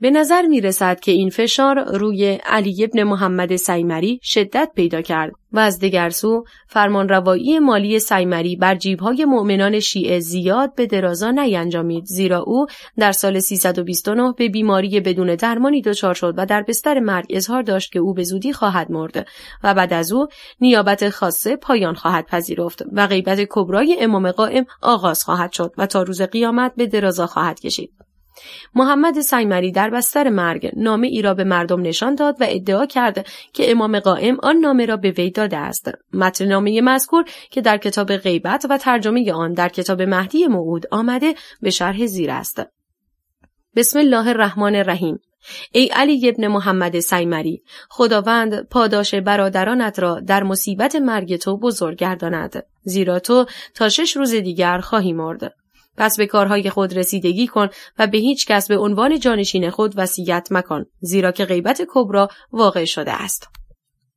به نظر می رسد که این فشار روی علی ابن محمد سیمری شدت پیدا کرد و از دیگر سو فرمانروایی مالی سیمری بر جیبهای مؤمنان شیعه زیاد به درازا نینجامید زیرا او در سال 329 به بیماری بدون درمانی دچار شد و در بستر مرگ اظهار داشت که او به زودی خواهد مرد و بعد از او نیابت خاصه پایان خواهد پذیرفت و غیبت کبرای امام قائم آغاز خواهد شد و تا روز قیامت به درازا خواهد کشید. محمد سیمری در بستر مرگ نامه ای را به مردم نشان داد و ادعا کرد که امام قائم آن نامه را به وی داده است. متن نامه مذکور که در کتاب غیبت و ترجمه آن در کتاب مهدی موعود آمده به شرح زیر است. بسم الله الرحمن الرحیم ای علی ابن محمد سیمری خداوند پاداش برادرانت را در مصیبت مرگ تو بزرگ گرداند زیرا تو تا شش روز دیگر خواهی مرد پس به کارهای خود رسیدگی کن و به هیچ کس به عنوان جانشین خود وصیت مکن زیرا که غیبت کبرا واقع شده است.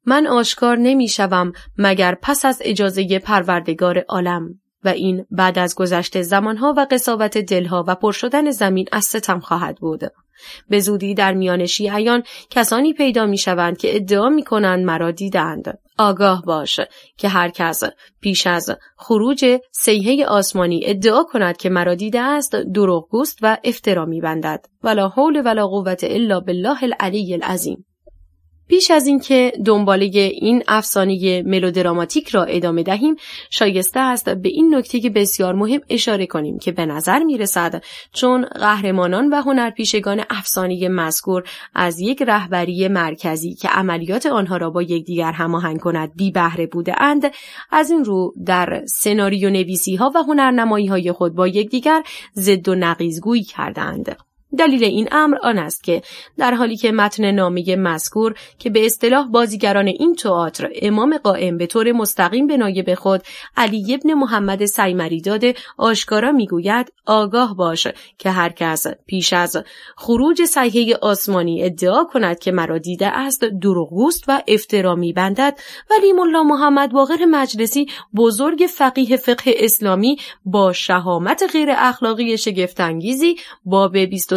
من آشکار نمی شوم مگر پس از اجازه پروردگار عالم. و این بعد از گذشت زمانها و قصاوت دلها و پر شدن زمین از ستم خواهد بود. به زودی در میان شیعیان کسانی پیدا می شوند که ادعا می کنند مرا دیدند. آگاه باش که هر کس پیش از خروج سیحه آسمانی ادعا کند که مرا دیده است دروغگوست و افترا می بندد. ولا حول ولا قوت الا بالله العلی العظیم. پیش از اینکه دنباله این افسانه ملودراماتیک را ادامه دهیم شایسته است به این نکته بسیار مهم اشاره کنیم که به نظر می رسد چون قهرمانان و هنرپیشگان افسانه مذکور از یک رهبری مرکزی که عملیات آنها را با یکدیگر هماهنگ کند بی بهره بوده اند از این رو در سناریو نویسی ها و هنرنمایی های خود با یکدیگر ضد و نقیزگویی کردند دلیل این امر آن است که در حالی که متن نامه مذکور که به اصطلاح بازیگران این تئاتر امام قائم به طور مستقیم به نایب خود علی ابن محمد سیمری داده آشکارا می‌گوید آگاه باش که هر کس پیش از خروج صحیحه آسمانی ادعا کند که مرا دیده است دروغگوست و افترا میبندد. ولی ملا محمد باقر مجلسی بزرگ فقیه فقه اسلامی با شهامت غیر اخلاقی شگفتانگیزی باب 23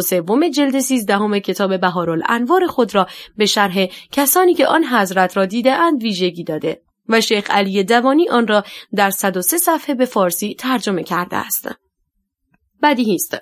جلد 13 کتاب بهارالانوار خود را به شرح کسانی که آن حضرت را دیده اند ویژگی داده و شیخ علی دوانی آن را در 103 صفحه به فارسی ترجمه کرده است. بدیهی است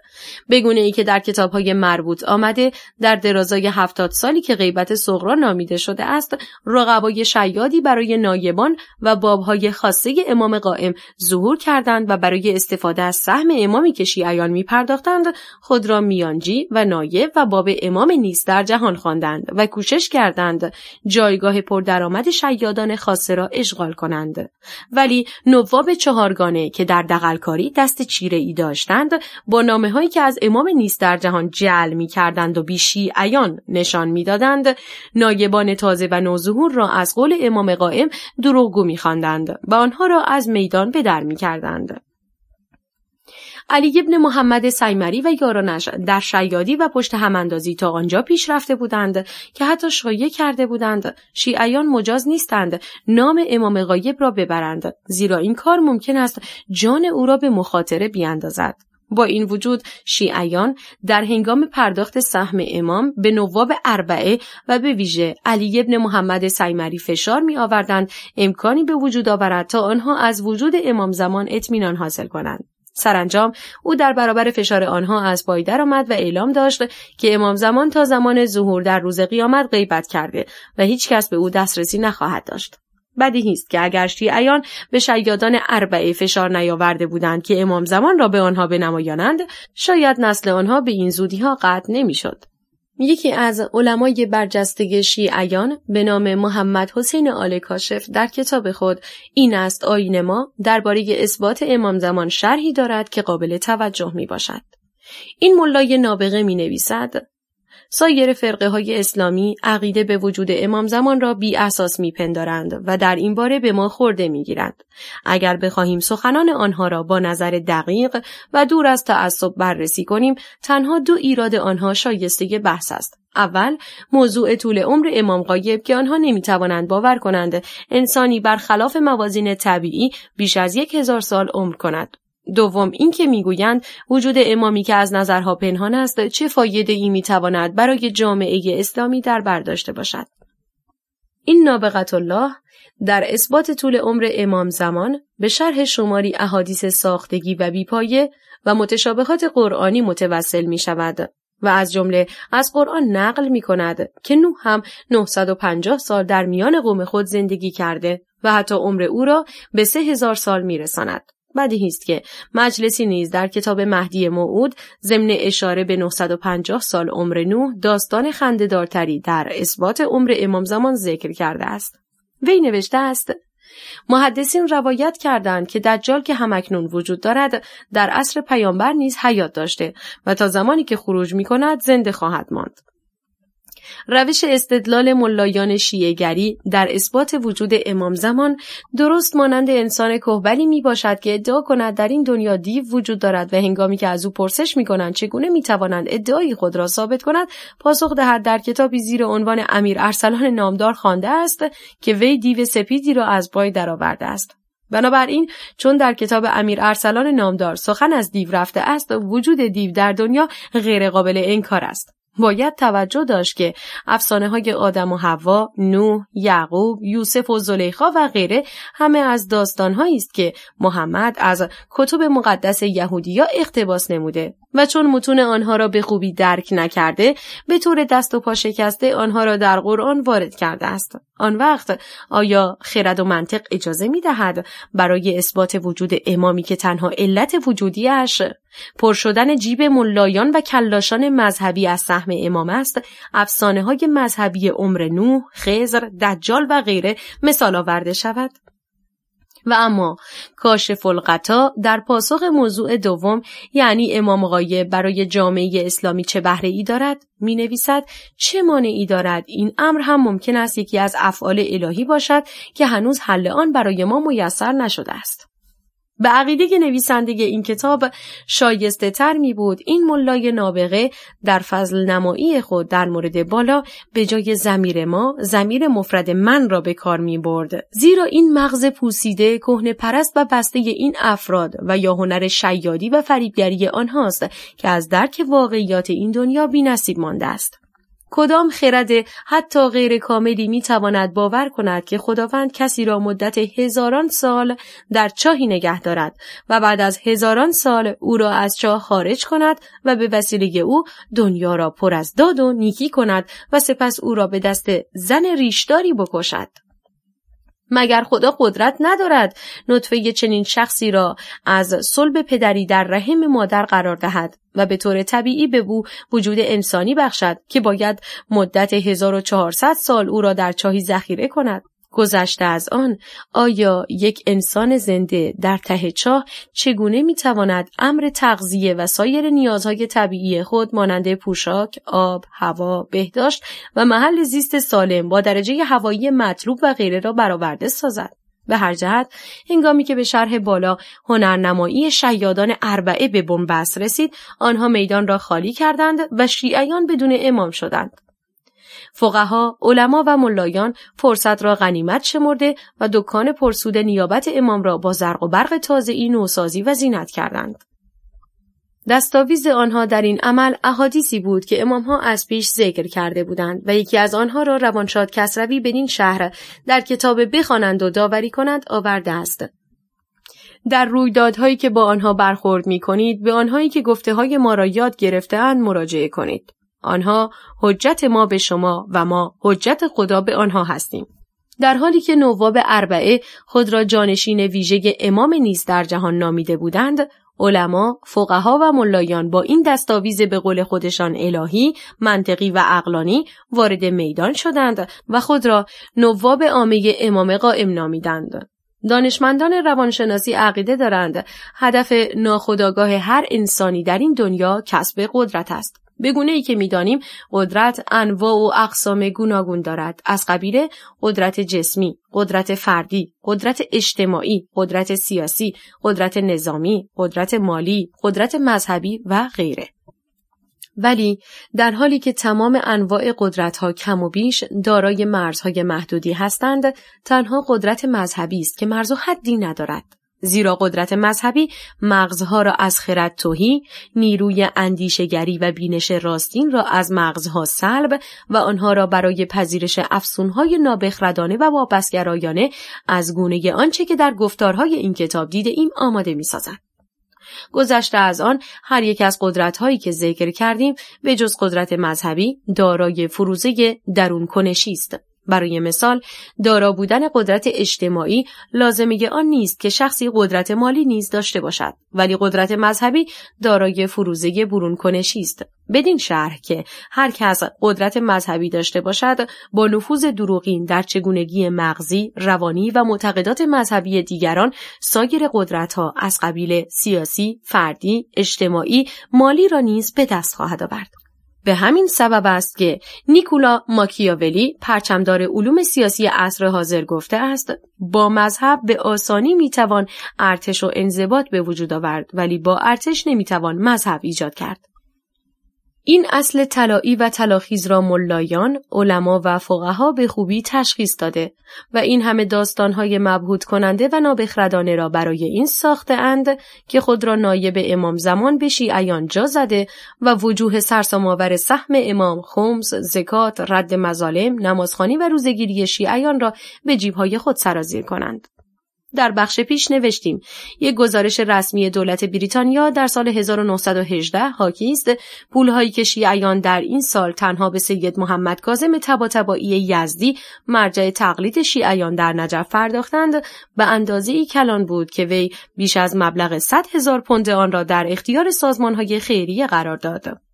بگونه ای که در کتاب های مربوط آمده در درازای هفتاد سالی که غیبت صغرا نامیده شده است رقبای شیادی برای نایبان و بابهای خاصه امام قائم ظهور کردند و برای استفاده از سهم امامی که شیعیان می پرداختند خود را میانجی و نایب و باب امام نیست در جهان خواندند و کوشش کردند جایگاه پردرآمد شیادان خاصه را اشغال کنند. ولی نواب چهارگانه که در دقلکاری دست چیره ای داشتند با نامه هایی که از امام نیست در جهان جل می کردند و بیشی ایان نشان می‌دادند نایبان تازه و نوظهور را از قول امام قائم دروغگو می خواندند و آنها را از میدان به در می کردند. علی ابن محمد سیمری و یارانش در شیادی و پشت هماندازی تا آنجا پیش رفته بودند که حتی شایع کرده بودند شیعیان مجاز نیستند نام امام غایب را ببرند زیرا این کار ممکن است جان او را به مخاطره بیاندازد با این وجود شیعیان در هنگام پرداخت سهم امام به نواب اربعه و به ویژه علی ابن محمد سیمری فشار می آوردند امکانی به وجود آورد تا آنها از وجود امام زمان اطمینان حاصل کنند. سرانجام او در برابر فشار آنها از پای درآمد و اعلام داشت که امام زمان تا زمان ظهور در روز قیامت غیبت کرده و هیچ کس به او دسترسی نخواهد داشت. بدیهی است که اگر شیعیان به شیادان اربعه فشار نیاورده بودند که امام زمان را به آنها بنمایانند شاید نسل آنها به این زودی ها قطع نمی‌شد. یکی از علمای برجسته شیعیان به نام محمد حسین آل کاشف در کتاب خود این است آین ما درباره اثبات امام زمان شرحی دارد که قابل توجه می باشد. این ملای نابغه می نویسد سایر فرقه های اسلامی عقیده به وجود امام زمان را بی اساس می پندارند و در این باره به ما خورده می گیرند. اگر بخواهیم سخنان آنها را با نظر دقیق و دور از تعصب بررسی کنیم تنها دو ایراد آنها شایسته بحث است. اول موضوع طول عمر امام قایب که آنها نمی توانند باور کنند انسانی برخلاف موازین طبیعی بیش از یک هزار سال عمر کند. دوم اینکه می‌گویند وجود امامی که از نظرها پنهان است چه فایده ای می‌تواند برای جامعه اسلامی در برداشته باشد این نابغت الله در اثبات طول عمر امام زمان به شرح شماری احادیث ساختگی و بیپایه و متشابهات قرآنی متوسل می شود و از جمله از قرآن نقل می کند که نوح هم 950 سال در میان قوم خود زندگی کرده و حتی عمر او را به سه هزار سال می رساند. بدیهی است که مجلسی نیز در کتاب مهدی موعود ضمن اشاره به 950 سال عمر نوح داستان خندهدارتری در اثبات عمر امام زمان ذکر کرده است وی نوشته است محدثین روایت کردند که دجال که همکنون وجود دارد در عصر پیامبر نیز حیات داشته و تا زمانی که خروج می کند زنده خواهد ماند. روش استدلال ملایان شیعگری در اثبات وجود امام زمان درست مانند انسان کهبلی می باشد که ادعا کند در این دنیا دیو وجود دارد و هنگامی که از او پرسش می کنند چگونه می توانند ادعای خود را ثابت کند پاسخ دهد در کتابی زیر عنوان امیر ارسلان نامدار خوانده است که وی دیو سپیدی را از پای درآورده است. بنابراین چون در کتاب امیر ارسلان نامدار سخن از دیو رفته است وجود دیو در دنیا غیرقابل انکار است. باید توجه داشت که افسانه های آدم و حوا، نوح، یعقوب، یوسف و زلیخا و غیره همه از داستان است که محمد از کتب مقدس یهودیا اقتباس نموده و چون متون آنها را به خوبی درک نکرده به طور دست و پا شکسته آنها را در قرآن وارد کرده است. آن وقت آیا خرد و منطق اجازه می دهد برای اثبات وجود امامی که تنها علت وجودیش پر شدن جیب ملایان و کلاشان مذهبی از سهم امام است افسانه های مذهبی عمر نوح، خزر، دجال و غیره مثال آورده شود؟ و اما کاشف القطا در پاسخ موضوع دوم یعنی امام غایب برای جامعه اسلامی چه بهره ای دارد؟ می نویسد چه مانعی دارد؟ این امر هم ممکن است یکی از افعال الهی باشد که هنوز حل آن برای ما میسر نشده است. به عقیده نویسنده این کتاب شایسته تر می بود این ملای نابغه در فضل نمایی خود در مورد بالا به جای زمیر ما زمیر مفرد من را به کار می برد. زیرا این مغز پوسیده کهنه پرست و بسته این افراد و یا هنر شیادی و فریبگری آنهاست که از درک واقعیات این دنیا بی نصیب مانده است. کدام خرد حتی غیر کاملی می تواند باور کند که خداوند کسی را مدت هزاران سال در چاهی نگه دارد و بعد از هزاران سال او را از چاه خارج کند و به وسیله او دنیا را پر از داد و نیکی کند و سپس او را به دست زن ریشداری بکشد. مگر خدا قدرت ندارد نطفه چنین شخصی را از صلب پدری در رحم مادر قرار دهد و به طور طبیعی به او وجود انسانی بخشد که باید مدت 1400 سال او را در چاهی ذخیره کند. گذشته از آن آیا یک انسان زنده در ته چاه چگونه می‌تواند امر تغذیه و سایر نیازهای طبیعی خود مانند پوشاک، آب، هوا، بهداشت و محل زیست سالم با درجه هوایی مطلوب و غیره را برآورده سازد؟ به هر جهت هنگامی که به شرح بالا هنرنمایی شیادان اربعه به بنبست رسید آنها میدان را خالی کردند و شیعیان بدون امام شدند فقها، علما و ملایان فرصت را غنیمت شمرده و دکان پرسود نیابت امام را با زرق و برق تازه‌ای نوسازی و زینت کردند. دستاویز آنها در این عمل احادیثی بود که امامها از پیش ذکر کرده بودند و یکی از آنها را روانشاد کسروی بدین شهر در کتاب بخوانند و داوری کنند آورده است. در رویدادهایی که با آنها برخورد می کنید به آنهایی که گفته های ما را یاد گرفتهاند مراجعه کنید. آنها حجت ما به شما و ما حجت خدا به آنها هستیم. در حالی که نواب اربعه خود را جانشین ویژه امام نیز در جهان نامیده بودند، علما، فقها و ملایان با این دستاویز به قول خودشان الهی، منطقی و اقلانی وارد میدان شدند و خود را نواب عامه امام قائم نامیدند. دانشمندان روانشناسی عقیده دارند هدف ناخودآگاه هر انسانی در این دنیا کسب قدرت است. به گونه ای که می‌دانیم قدرت انواع و اقسام گوناگون دارد از قبیل قدرت جسمی، قدرت فردی، قدرت اجتماعی، قدرت سیاسی، قدرت نظامی، قدرت مالی، قدرت مذهبی و غیره. ولی در حالی که تمام انواع قدرت ها کم و بیش دارای مرزهای محدودی هستند تنها قدرت مذهبی است که مرز و حدی ندارد زیرا قدرت مذهبی مغزها را از خرد توهی، نیروی اندیشگری و بینش راستین را از مغزها سلب و آنها را برای پذیرش افسونهای نابخردانه و واپسگرایانه از گونه آنچه که در گفتارهای این کتاب دیده ایم آماده می سازد. گذشته از آن هر یک از قدرت هایی که ذکر کردیم به جز قدرت مذهبی دارای فروزه درون کنشی است برای مثال دارا بودن قدرت اجتماعی لازمه آن نیست که شخصی قدرت مالی نیز داشته باشد ولی قدرت مذهبی دارای فروزه برون کنشی است. بدین شرح که هر کس قدرت مذهبی داشته باشد با نفوذ دروغین در چگونگی مغزی روانی و معتقدات مذهبی دیگران سایر قدرت ها از قبیل سیاسی فردی اجتماعی مالی را نیز به دست خواهد آورد. به همین سبب است که نیکولا ماکیاولی پرچمدار علوم سیاسی عصر حاضر گفته است با مذهب به آسانی می‌توان ارتش و انضباط به وجود آورد ولی با ارتش نمی‌توان مذهب ایجاد کرد. این اصل طلایی و طلاخیز را ملایان، علما و فقها به خوبی تشخیص داده و این همه داستانهای مبهود کننده و نابخردانه را برای این ساخته اند که خود را نایب امام زمان به شیعیان جا زده و وجوه سرسامآور سهم امام خمس، زکات، رد مظالم، نمازخانی و روزگیری شیعیان را به جیبهای خود سرازیر کنند. در بخش پیش نوشتیم یک گزارش رسمی دولت بریتانیا در سال 1918 حاکی است پولهایی که شیعیان در این سال تنها به سید محمد کاظم تباتبایی یزدی مرجع تقلید شیعیان در نجف پرداختند به اندازه ای کلان بود که وی بیش از مبلغ 100 هزار پوند آن را در اختیار سازمانهای خیریه قرار داد.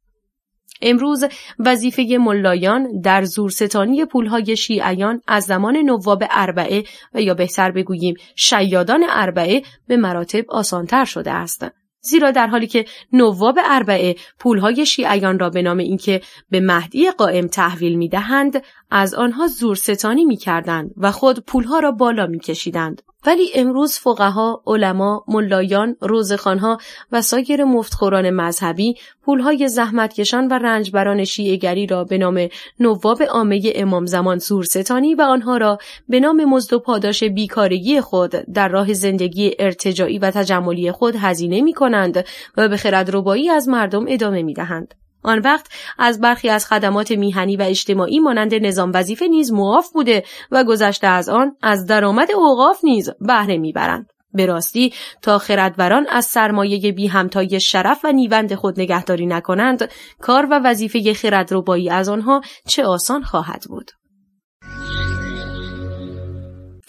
امروز وظیفه ملایان در زورستانی پولهای شیعیان از زمان نواب اربعه و یا بهتر بگوییم شیادان اربعه به مراتب آسانتر شده است. زیرا در حالی که نواب اربعه پولهای شیعیان را به نام اینکه به مهدی قائم تحویل می دهند از آنها زورستانی می کردند و خود پولها را بالا می کشیدند. ولی امروز فقها، علما، ملایان، روزخانها و سایر مفتخوران مذهبی پولهای زحمتکشان و رنجبران شیعگری را به نام نواب عامه امام زمان زورستانی و آنها را به نام مزد و پاداش بیکارگی خود در راه زندگی ارتجاعی و تجملی خود هزینه می کنند و به خردربایی از مردم ادامه می دهند. آن وقت از برخی از خدمات میهنی و اجتماعی مانند نظام وظیفه نیز معاف بوده و گذشته از آن از درآمد اوقاف نیز بهره می‌برند. به راستی تا خردوران از سرمایه بی همتای شرف و نیوند خود نگهداری نکنند کار و وظیفه خردربایی از آنها چه آسان خواهد بود؟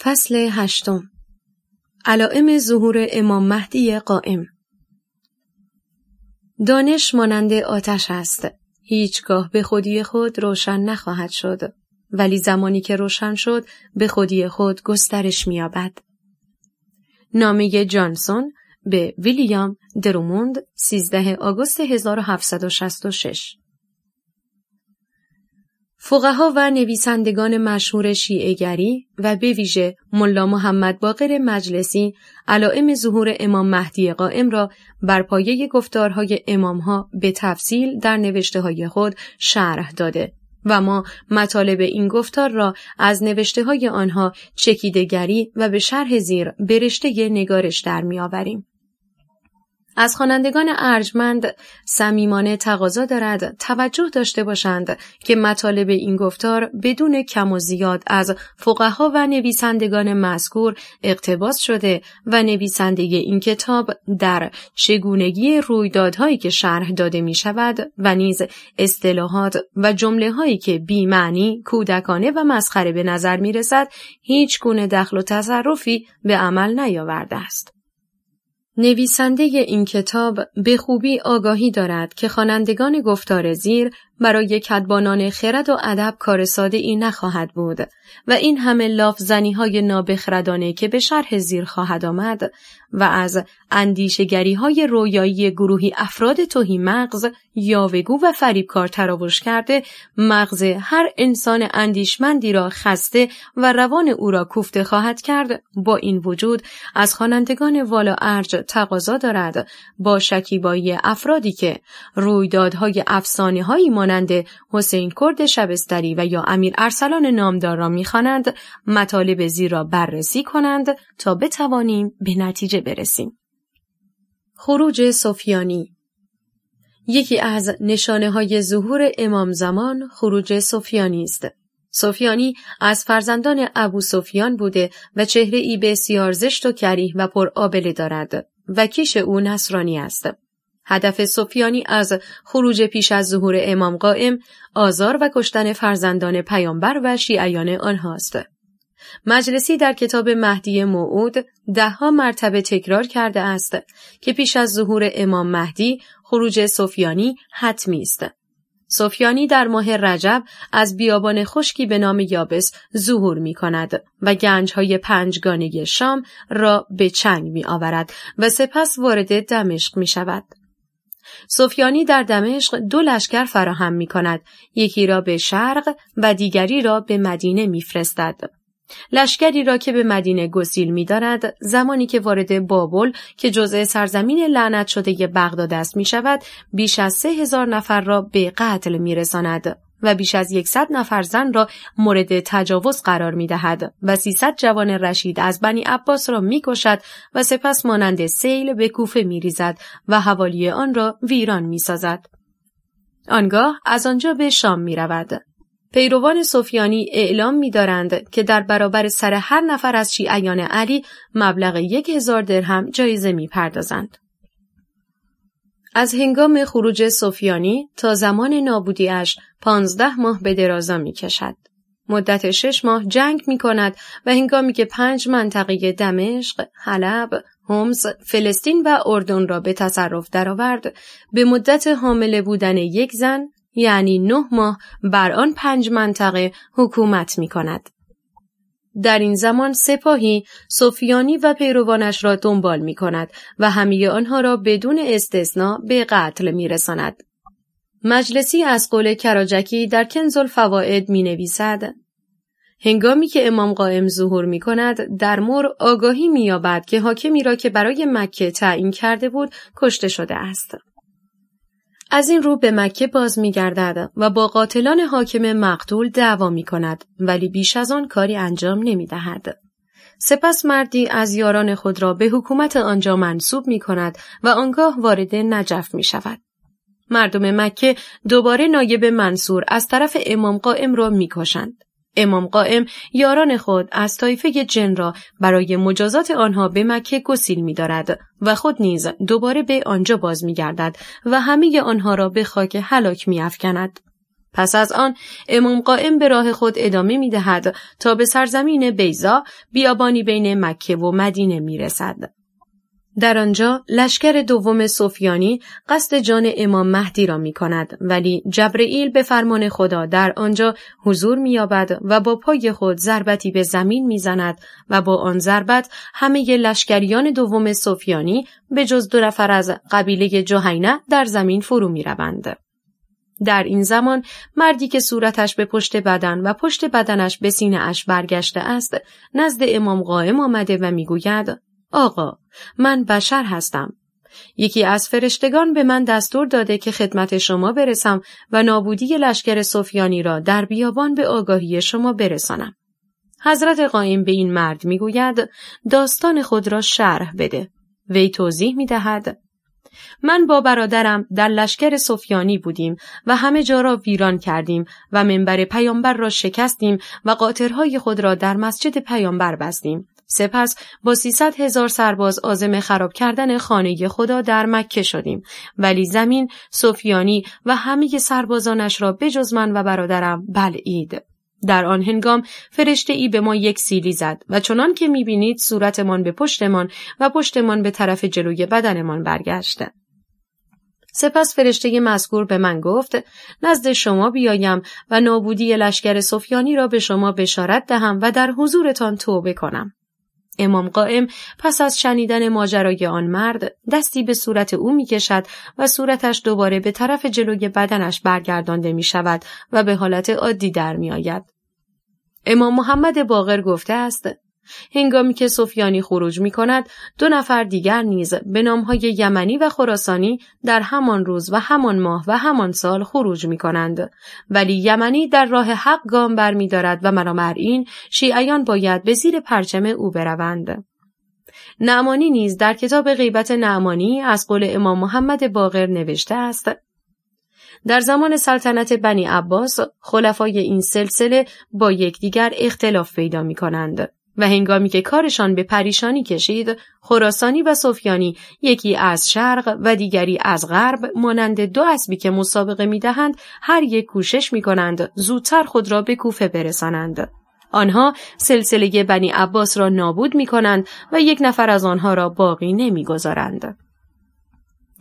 فصل هشتم. علائم ظهور امام مهدی قائم. دانش مانند آتش است. هیچگاه به خودی خود روشن نخواهد شد. ولی زمانی که روشن شد به خودی خود گسترش می‌یابد. نامه جانسون به ویلیام دروموند 13 آگوست 1766 فقها و نویسندگان مشهور شیعهگری و به ویژه ملا محمد باقر مجلسی علائم ظهور امام مهدی قائم را بر پایه گفتارهای امامها به تفصیل در نوشته های خود شرح داده و ما مطالب این گفتار را از نوشته های آنها چکیدگری و به شرح زیر برشته نگارش در میآوریم. از خوانندگان ارجمند صمیمانه تقاضا دارد توجه داشته باشند که مطالب این گفتار بدون کم و زیاد از فقها و نویسندگان مذکور اقتباس شده و نویسنده این کتاب در چگونگی رویدادهایی که شرح داده می شود و نیز اصطلاحات و جمله هایی که بیمعنی، کودکانه و مسخره به نظر می رسد هیچ گونه دخل و تصرفی به عمل نیاورده است. نویسنده این کتاب به خوبی آگاهی دارد که خوانندگان گفتار زیر برای کدبانان خرد و ادب کار ساده ای نخواهد بود و این همه لافزنی های نابخردانه که به شرح زیر خواهد آمد و از اندیشگری های رویایی گروهی افراد توهی مغز یاوگو و فریبکار تراوش کرده مغز هر انسان اندیشمندی را خسته و روان او را کوفته خواهد کرد. با این وجود از خوانندگان والا ارج تقاضا دارد با شکیبایی افرادی که رویدادهای افسانه هایی مانند حسین کرد شبستری و یا امیر ارسلان نامدار را می‌خوانند مطالب زیر را بررسی کنند تا بتوانیم به نتیجه برسیم. خروج سفیانی یکی از نشانه های ظهور امام زمان خروج سفیانی است. سفیانی از فرزندان ابو سفیان بوده و چهره ای بسیار زشت و کریه و پر آبله دارد و کیش او نصرانی است. هدف سفیانی از خروج پیش از ظهور امام قائم آزار و کشتن فرزندان پیامبر و شیعیان آنهاست. مجلسی در کتاب مهدی موعود دهها مرتبه تکرار کرده است که پیش از ظهور امام مهدی خروج سفیانی حتمی است. سفیانی در ماه رجب از بیابان خشکی به نام یابس ظهور می کند و گنج های پنجگانه شام را به چنگ می آورد و سپس وارد دمشق می شود. سفیانی در دمشق دو لشکر فراهم می کند. یکی را به شرق و دیگری را به مدینه میفرستد. لشکری را که به مدینه گسیل می دارد زمانی که وارد بابل که جزء سرزمین لعنت شده بغداد است می شود بیش از سه هزار نفر را به قتل می رساند. و بیش از یکصد نفر زن را مورد تجاوز قرار می دهد و سیصد جوان رشید از بنی عباس را می کشد و سپس مانند سیل به کوفه می ریزد و حوالی آن را ویران می سازد. آنگاه از آنجا به شام می رود. پیروان سفیانی اعلام می دارند که در برابر سر هر نفر از شیعیان علی مبلغ یک هزار درهم جایزه می پردازند. از هنگام خروج سفیانی تا زمان نابودیش پانزده ماه به درازا می کشد. مدت شش ماه جنگ می کند و هنگامی که پنج منطقه دمشق، حلب، هومز، فلسطین و اردن را به تصرف درآورد، به مدت حامله بودن یک زن یعنی نه ماه بر آن پنج منطقه حکومت می کند. در این زمان سپاهی سفیانی و پیروانش را دنبال می کند و همه آنها را بدون استثنا به قتل می رساند. مجلسی از قول کراجکی در کنز الفوائد می نویسد هنگامی که امام قائم ظهور می کند در مر آگاهی می که حاکمی را که برای مکه تعیین کرده بود کشته شده است. از این رو به مکه باز می گردد و با قاتلان حاکم مقتول دعوا می کند ولی بیش از آن کاری انجام نمی دهد. سپس مردی از یاران خود را به حکومت آنجا منصوب می کند و آنگاه وارد نجف می شود. مردم مکه دوباره نایب منصور از طرف امام قائم را می کشند. امام قائم یاران خود از طایفه جن را برای مجازات آنها به مکه گسیل می دارد و خود نیز دوباره به آنجا باز می گردد و همه آنها را به خاک هلاک می افکند. پس از آن امام قائم به راه خود ادامه می دهد تا به سرزمین بیزا بیابانی بین مکه و مدینه می رسد. در آنجا لشکر دوم سفیانی قصد جان امام مهدی را می کند ولی جبرئیل به فرمان خدا در آنجا حضور می یابد و با پای خود ضربتی به زمین می زند و با آن ضربت همه لشکریان دوم سفیانی به جز دو نفر از قبیله جهینه در زمین فرو می روند. در این زمان مردی که صورتش به پشت بدن و پشت بدنش به سینه اش برگشته است نزد امام قائم آمده و می‌گوید آقا من بشر هستم. یکی از فرشتگان به من دستور داده که خدمت شما برسم و نابودی لشکر سفیانی را در بیابان به آگاهی شما برسانم. حضرت قائم به این مرد می‌گوید داستان خود را شرح بده. وی توضیح می دهد. من با برادرم در لشکر سفیانی بودیم و همه جا را ویران کردیم و منبر پیامبر را شکستیم و قاطرهای خود را در مسجد پیامبر بستیم سپس با 300 هزار سرباز آزم خراب کردن خانه خدا در مکه شدیم ولی زمین سفیانی و همه سربازانش را بجز من و برادرم بلعید. در آن هنگام فرشته ای به ما یک سیلی زد و چنان که می‌بینید صورتمان به پشتمان و پشتمان به طرف جلوی بدنمان برگشته. سپس فرشته مذکور به من گفت نزد شما بیایم و نابودی لشکر سفیانی را به شما بشارت دهم و در حضورتان توبه کنم. امام قائم پس از شنیدن ماجرای آن مرد دستی به صورت او می کشد و صورتش دوباره به طرف جلوی بدنش برگردانده می شود و به حالت عادی در می آید. امام محمد باقر گفته است هنگامی که سفیانی خروج می کند دو نفر دیگر نیز به نامهای یمنی و خراسانی در همان روز و همان ماه و همان سال خروج می کنند ولی یمنی در راه حق گام بر می دارد و این شیعیان باید به زیر پرچم او بروند. نعمانی نیز در کتاب غیبت نعمانی از قول امام محمد باقر نوشته است در زمان سلطنت بنی عباس خلفای این سلسله با یکدیگر اختلاف پیدا می کنند. و هنگامی که کارشان به پریشانی کشید خراسانی و سفیانی یکی از شرق و دیگری از غرب مانند دو اسبی که مسابقه می‌دهند هر یک کوشش می کنند زودتر خود را به کوفه برسانند آنها سلسله بنی عباس را نابود می کنند و یک نفر از آنها را باقی نمی‌گذارند.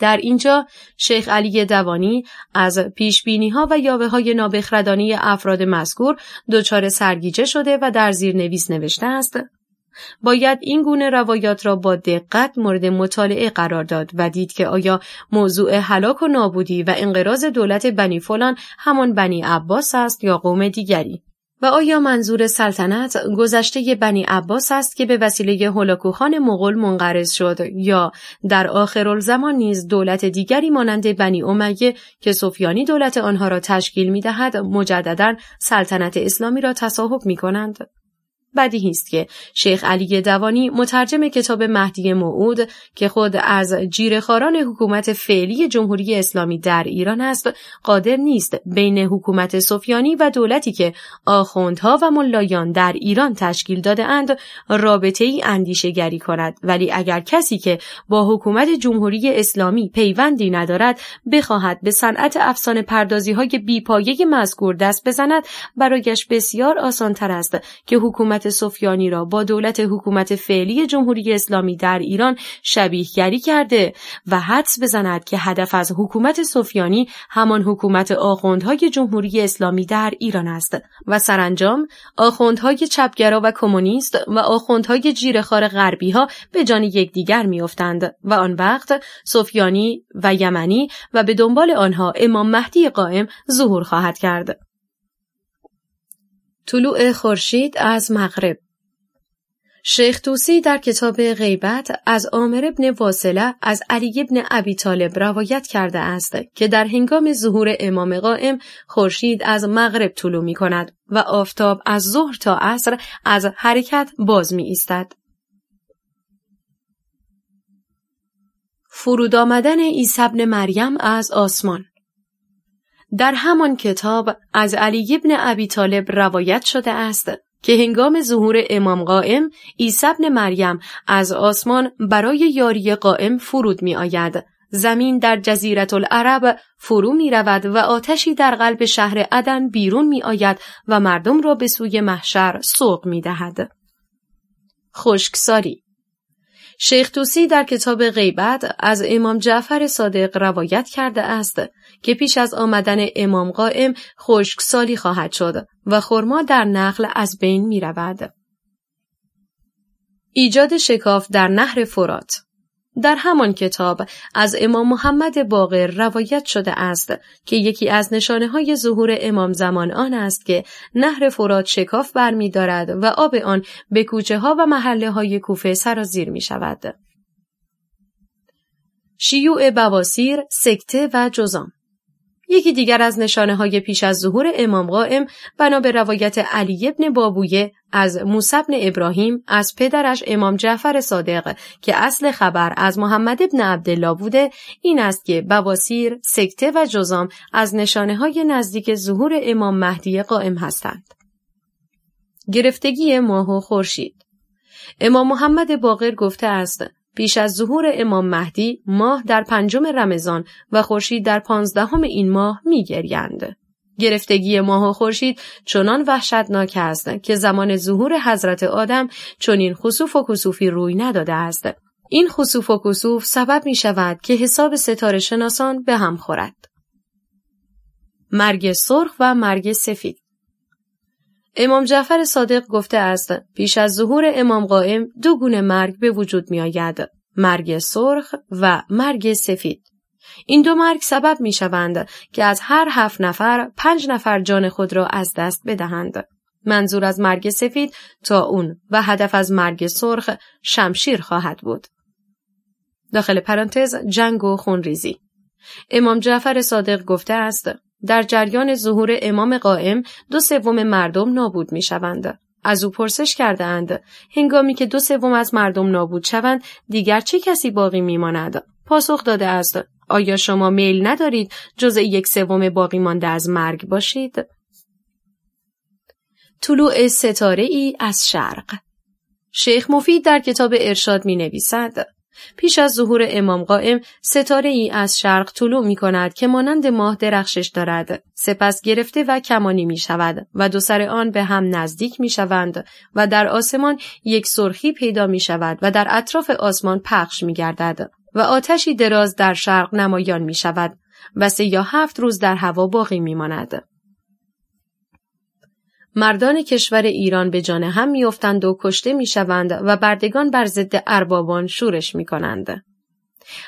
در اینجا شیخ علی دوانی از پیشبینی ها و یاوه های نابخردانی افراد مذکور دچار سرگیجه شده و در زیر نویس نوشته است باید این گونه روایات را با دقت مورد مطالعه قرار داد و دید که آیا موضوع هلاک و نابودی و انقراض دولت بنی فلان همان بنی عباس است یا قوم دیگری. و آیا منظور سلطنت گذشته بنی عباس است که به وسیله هلاکوخان مغول منقرض شد یا در آخرالزمان نیز دولت دیگری مانند بنی امیه که سفیانی دولت آنها را تشکیل می دهد مجددا سلطنت اسلامی را تصاحب می کنند؟ بدیهی است که شیخ علی دوانی مترجم کتاب مهدی موعود که خود از جیرخاران حکومت فعلی جمهوری اسلامی در ایران است قادر نیست بین حکومت سفیانی و دولتی که آخوندها و ملایان در ایران تشکیل داده اند رابطه ای اندیشگری کند. ولی اگر کسی که با حکومت جمهوری اسلامی پیوندی ندارد بخواهد به صنعت افسانه پردازی های بیپایه مذکور دست بزند برایش بسیار آسانتر است که حکومت سفیانی را با دولت حکومت فعلی جمهوری اسلامی در ایران شبیهگری کرده و حدس بزند که هدف از حکومت سفیانی همان حکومت آخوندهای جمهوری اسلامی در ایران است و سرانجام آخوندهای چپگرا و کمونیست و آخوندهای جیرخوار غربی ها به جان یکدیگر میافتند و آن وقت سفیانی و یمنی و به دنبال آنها امام مهدی قائم ظهور خواهد کرد. طلوع خورشید از مغرب شیخ توسی در کتاب غیبت از عامر ابن واصله از علی ابن ابی طالب روایت کرده است که در هنگام ظهور امام قائم خورشید از مغرب طلوع می کند و آفتاب از ظهر تا عصر از حرکت باز می ایستد. فرود آمدن عیسی مریم از آسمان در همان کتاب از علی ابن ابی طالب روایت شده است که هنگام ظهور امام قائم عیسی ابن مریم از آسمان برای یاری قائم فرود می آید. زمین در جزیرت العرب فرو می رود و آتشی در قلب شهر عدن بیرون می آید و مردم را به سوی محشر سوق می دهد. خشکساری شیخ توسی در کتاب غیبت از امام جعفر صادق روایت کرده است که پیش از آمدن امام قائم خشکسالی خواهد شد و خرما در نخل از بین می رود. ایجاد شکاف در نهر فرات در همان کتاب از امام محمد باقر روایت شده است که یکی از نشانه های ظهور امام زمان آن است که نهر فرات شکاف برمی دارد و آب آن به کوچه ها و محله های کوفه سرازیر می شود. شیوع بواسیر، سکته و جزام یکی دیگر از نشانه های پیش از ظهور امام قائم بنا به روایت علی ابن بابویه از موسی ابراهیم از پدرش امام جعفر صادق که اصل خبر از محمد ابن عبدالله بوده این است که بواسیر، سکته و جزام از نشانه های نزدیک ظهور امام مهدی قائم هستند. گرفتگی ماه و خورشید امام محمد باقر گفته است پیش از ظهور امام مهدی ماه در پنجم رمضان و خورشید در پانزدهم این ماه میگریند. گرفتگی ماه و خورشید چنان وحشتناک است که زمان ظهور حضرت آدم چنین خصوف و کسوفی روی نداده است. این خصوف و کسوف سبب می شود که حساب ستاره شناسان به هم خورد. مرگ سرخ و مرگ سفید امام جعفر صادق گفته است پیش از ظهور امام قائم دو گونه مرگ به وجود می آید. مرگ سرخ و مرگ سفید. این دو مرگ سبب می شوند که از هر هفت نفر پنج نفر جان خود را از دست بدهند. منظور از مرگ سفید تا اون و هدف از مرگ سرخ شمشیر خواهد بود. داخل پرانتز جنگ و خونریزی امام جعفر صادق گفته است در جریان ظهور امام قائم دو سوم مردم نابود می شوند. از او پرسش کرده اند. هنگامی که دو سوم از مردم نابود شوند دیگر چه کسی باقی میماند پاسخ داده است آیا شما میل ندارید جز یک سوم باقی مانده از مرگ باشید طلوع ستاره ای از شرق شیخ مفید در کتاب ارشاد می نویسد پیش از ظهور امام قائم ستاره ای از شرق طلوع می کند که مانند ماه درخشش دارد سپس گرفته و کمانی می شود و دو سر آن به هم نزدیک می شوند و در آسمان یک سرخی پیدا می شود و در اطراف آسمان پخش می گردد و آتشی دراز در شرق نمایان می شود و سه یا هفت روز در هوا باقی می ماند. مردان کشور ایران به جان هم میافتند و کشته می‌شوند و بردگان بر ضد اربابان شورش می کنند.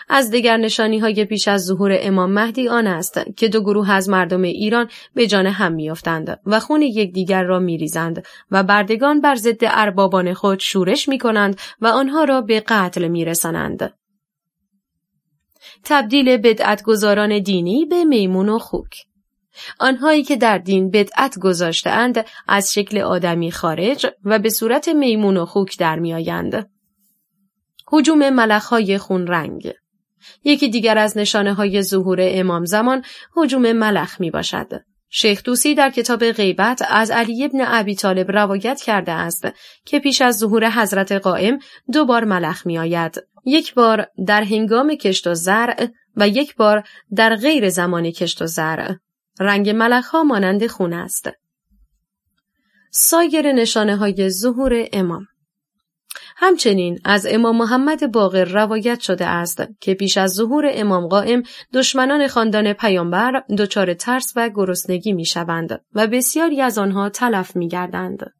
از دیگر نشانی های پیش از ظهور امام مهدی آن است که دو گروه از مردم ایران به جان هم میافتند و خون یکدیگر را میریزند و بردگان بر ضد اربابان خود شورش می کنند و آنها را به قتل میرسانند. تبدیل بدعتگزاران دینی به میمون و خوک آنهایی که در دین بدعت گذاشتهاند از شکل آدمی خارج و به صورت میمون و خوک در میآیند. حجوم ملخهای خون رنگ یکی دیگر از نشانه های ظهور امام زمان حجوم ملخ می باشد. شیخ دوسی در کتاب غیبت از علی ابن ابی طالب روایت کرده است که پیش از ظهور حضرت قائم دو بار ملخ می آید. یک بار در هنگام کشت و زرع و یک بار در غیر زمان کشت و زرع. رنگ ملخ ها مانند خون است. سایر نشانه های ظهور امام همچنین از امام محمد باقر روایت شده است که پیش از ظهور امام قائم دشمنان خاندان پیامبر دچار ترس و گرسنگی می شوند و بسیاری از آنها تلف می گردند.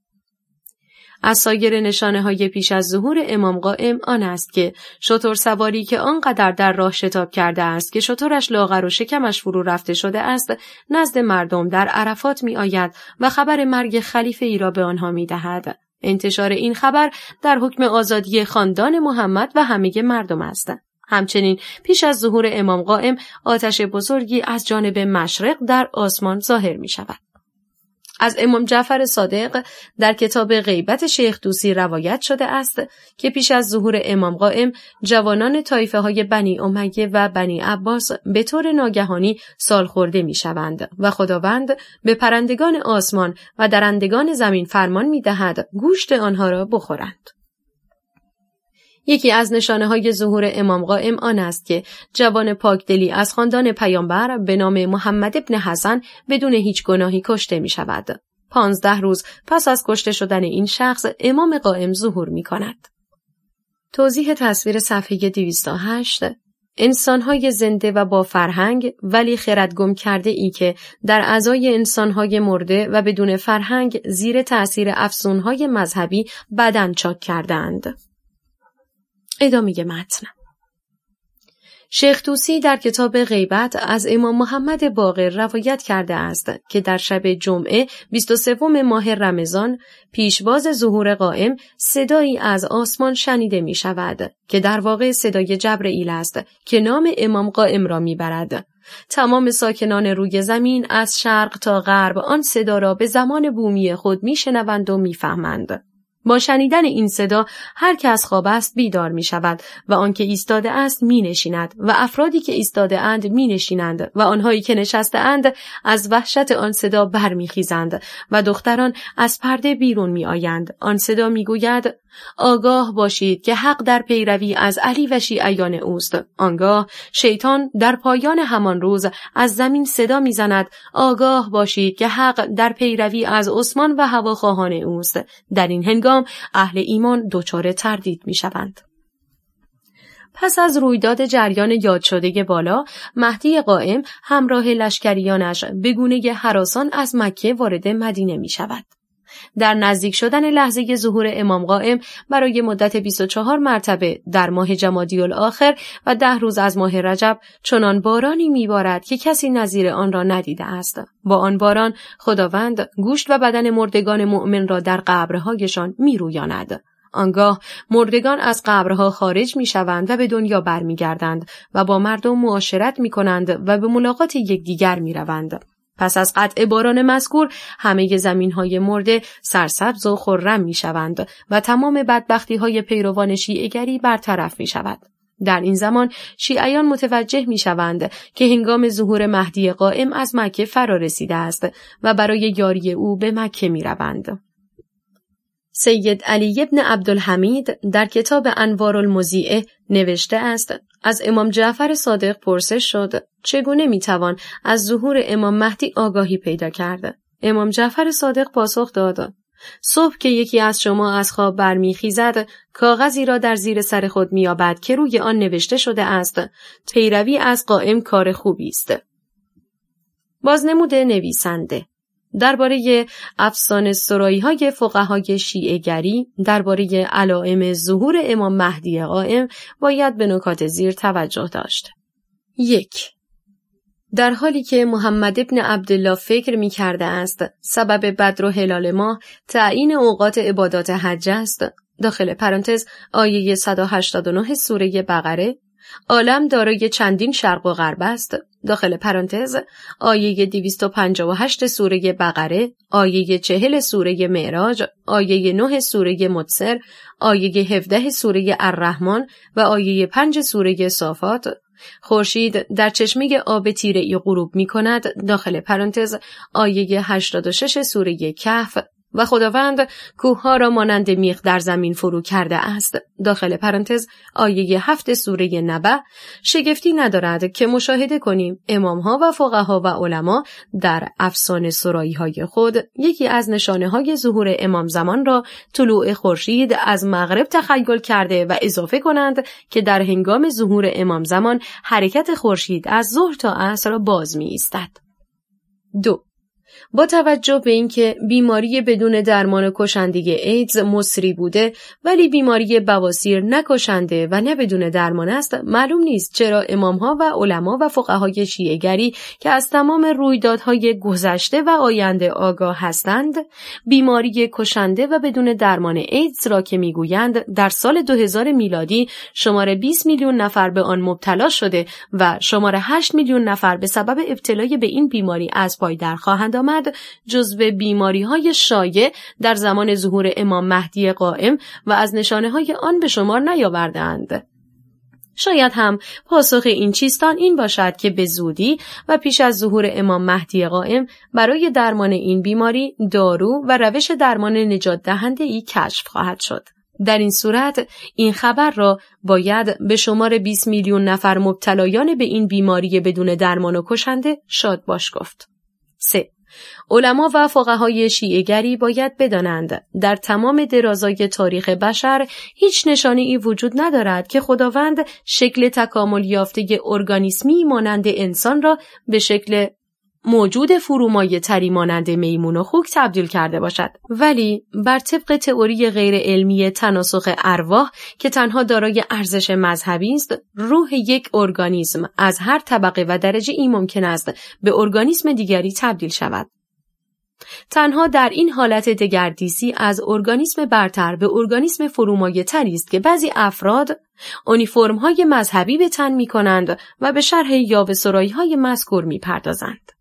از سایر نشانه های پیش از ظهور امام قائم آن است که شطور سواری که آنقدر در راه شتاب کرده است که شطورش لاغر و شکمش فرو رفته شده است نزد مردم در عرفات می آید و خبر مرگ خلیفه ای را به آنها می دهد. انتشار این خبر در حکم آزادی خاندان محمد و همه مردم است. همچنین پیش از ظهور امام قائم آتش بزرگی از جانب مشرق در آسمان ظاهر می شود. از امام جعفر صادق در کتاب غیبت شیخ دوسی روایت شده است که پیش از ظهور امام قائم جوانان طایفه های بنی امیه و بنی عباس به طور ناگهانی سال خورده می شوند و خداوند به پرندگان آسمان و درندگان زمین فرمان می دهد گوشت آنها را بخورند. یکی از نشانه های ظهور امام قائم آن است که جوان پاکدلی از خاندان پیامبر به نام محمد ابن حسن بدون هیچ گناهی کشته می شود. پانزده روز پس از کشته شدن این شخص امام قائم ظهور می کند. توضیح تصویر صفحه 208 انسانهای زنده و با فرهنگ ولی خردگم کرده ای که در ازای انسانهای مرده و بدون فرهنگ زیر تأثیر افسونهای مذهبی بدن چاک کردند. ادامه متن شیخ توسی در کتاب غیبت از امام محمد باقر روایت کرده است که در شب جمعه 23 ماه رمضان پیشواز ظهور قائم صدایی از آسمان شنیده می شود که در واقع صدای جبرئیل است که نام امام قائم را می برد. تمام ساکنان روی زمین از شرق تا غرب آن صدا را به زمان بومی خود می شنوند و می فهمند. با شنیدن این صدا هر که از خواب است بیدار می شود و آنکه ایستاده است می نشیند و افرادی که ایستاده اند می نشینند و آنهایی که نشسته اند از وحشت آن صدا برمیخیزند و دختران از پرده بیرون می آیند. آن صدا می گوید آگاه باشید که حق در پیروی از علی و شیعیان اوست. آنگاه شیطان در پایان همان روز از زمین صدا می‌زند آگاه باشید که حق در پیروی از عثمان و هواخواهان اوست. در این هنگام اهل ایمان دچار تردید می‌شوند. پس از رویداد جریان یاد شده بالا مهدی قائم همراه لشکریانش به گونه حراسان از مکه وارد مدینه می شود. در نزدیک شدن لحظه ظهور امام قائم برای مدت 24 مرتبه در ماه جمادی الاخر و ده روز از ماه رجب چنان بارانی میبارد که کسی نظیر آن را ندیده است با آن باران خداوند گوشت و بدن مردگان مؤمن را در قبرهایشان میرویاند آنگاه مردگان از قبرها خارج می شوند و به دنیا برمیگردند و با مردم معاشرت می کنند و به ملاقات یکدیگر می روند. پس از قطع باران مذکور همه زمین های مرده سرسبز و خرم می شوند و تمام بدبختی های پیروان شیعگری برطرف می شود. در این زمان شیعیان متوجه می شوند که هنگام ظهور مهدی قائم از مکه فرا رسیده است و برای یاری او به مکه می روند. سید علی ابن عبدالحمید در کتاب انوار المزیعه نوشته است از امام جعفر صادق پرسش شد چگونه می‌توان از ظهور امام مهدی آگاهی پیدا کرده امام جعفر صادق پاسخ داد صبح که یکی از شما از خواب برمیخیزد کاغذی را در زیر سر خود مییابد که روی آن نوشته شده است پیروی از قائم کار خوبی است. بازنمود نویسنده درباره افسانه سرایی های فقهای شیعه گری درباره علائم ظهور امام مهدی قائم باید به نکات زیر توجه داشت. یک در حالی که محمد ابن عبدالله فکر می کرده است سبب بدر و هلال ماه تعیین اوقات عبادات حج است داخل پرانتز آیه 189 سوره بقره عالم دارای چندین شرق و غرب است. داخل پرانتز آیه 258 سوره بقره آیه 40 سوره معراج آیه 9 سوره مدسر آیه 17 سوره الرحمن و آیه 5 سوره صافات. خورشید در چشمه آب تیره ای غروب می کند داخل پرانتز آیه 86 سوره کهف. و خداوند کوهها را مانند میخ در زمین فرو کرده است. داخل پرانتز آیه هفت سوره نبه شگفتی ندارد که مشاهده کنیم امامها و فقها و علما در افسانه سرایی های خود. یکی از نشانه های ظهور امام زمان را طلوع خورشید از مغرب تخیل کرده و اضافه کنند که در هنگام ظهور امام زمان حرکت خورشید از ظهر تا عصر باز می ایستد. دو با توجه به اینکه بیماری بدون درمان کشنده ایدز مصری بوده ولی بیماری بواسیر نکشنده و نه بدون درمان است معلوم نیست چرا امامها و علما و فقهای شیعهگری که از تمام رویدادهای گذشته و آینده آگاه هستند بیماری کشنده و بدون درمان ایدز را که می‌گویند در سال 2000 میلادی شماره 20 میلیون نفر به آن مبتلا شده و شماره 8 میلیون نفر به سبب ابتلای به این بیماری از پای در خواهند آمد جزو بیماری های شایع در زمان ظهور امام مهدی قائم و از نشانه های آن به شمار نیاوردند. شاید هم پاسخ این چیستان این باشد که به زودی و پیش از ظهور امام مهدی قائم برای درمان این بیماری دارو و روش درمان نجات دهنده ای کشف خواهد شد. در این صورت این خبر را باید به شمار 20 میلیون نفر مبتلایان به این بیماری بدون درمان و کشنده شاد باش گفت. 3. علما و فقهای شیعگری باید بدانند در تمام درازای تاریخ بشر هیچ نشانه ای وجود ندارد که خداوند شکل تکامل یافته ارگانیسمی مانند انسان را به شکل موجود فرومایه تری مانند میمون و خوک تبدیل کرده باشد ولی بر طبق تئوری غیر علمی تناسخ ارواح که تنها دارای ارزش مذهبی است روح یک ارگانیسم از هر طبقه و درجه ای ممکن است به ارگانیسم دیگری تبدیل شود تنها در این حالت دگردیسی از ارگانیسم برتر به ارگانیسم فرومایه تری است که بعضی افراد اونیفرم های مذهبی به تن می کنند و به شرح یا به های مذکور می پردازند.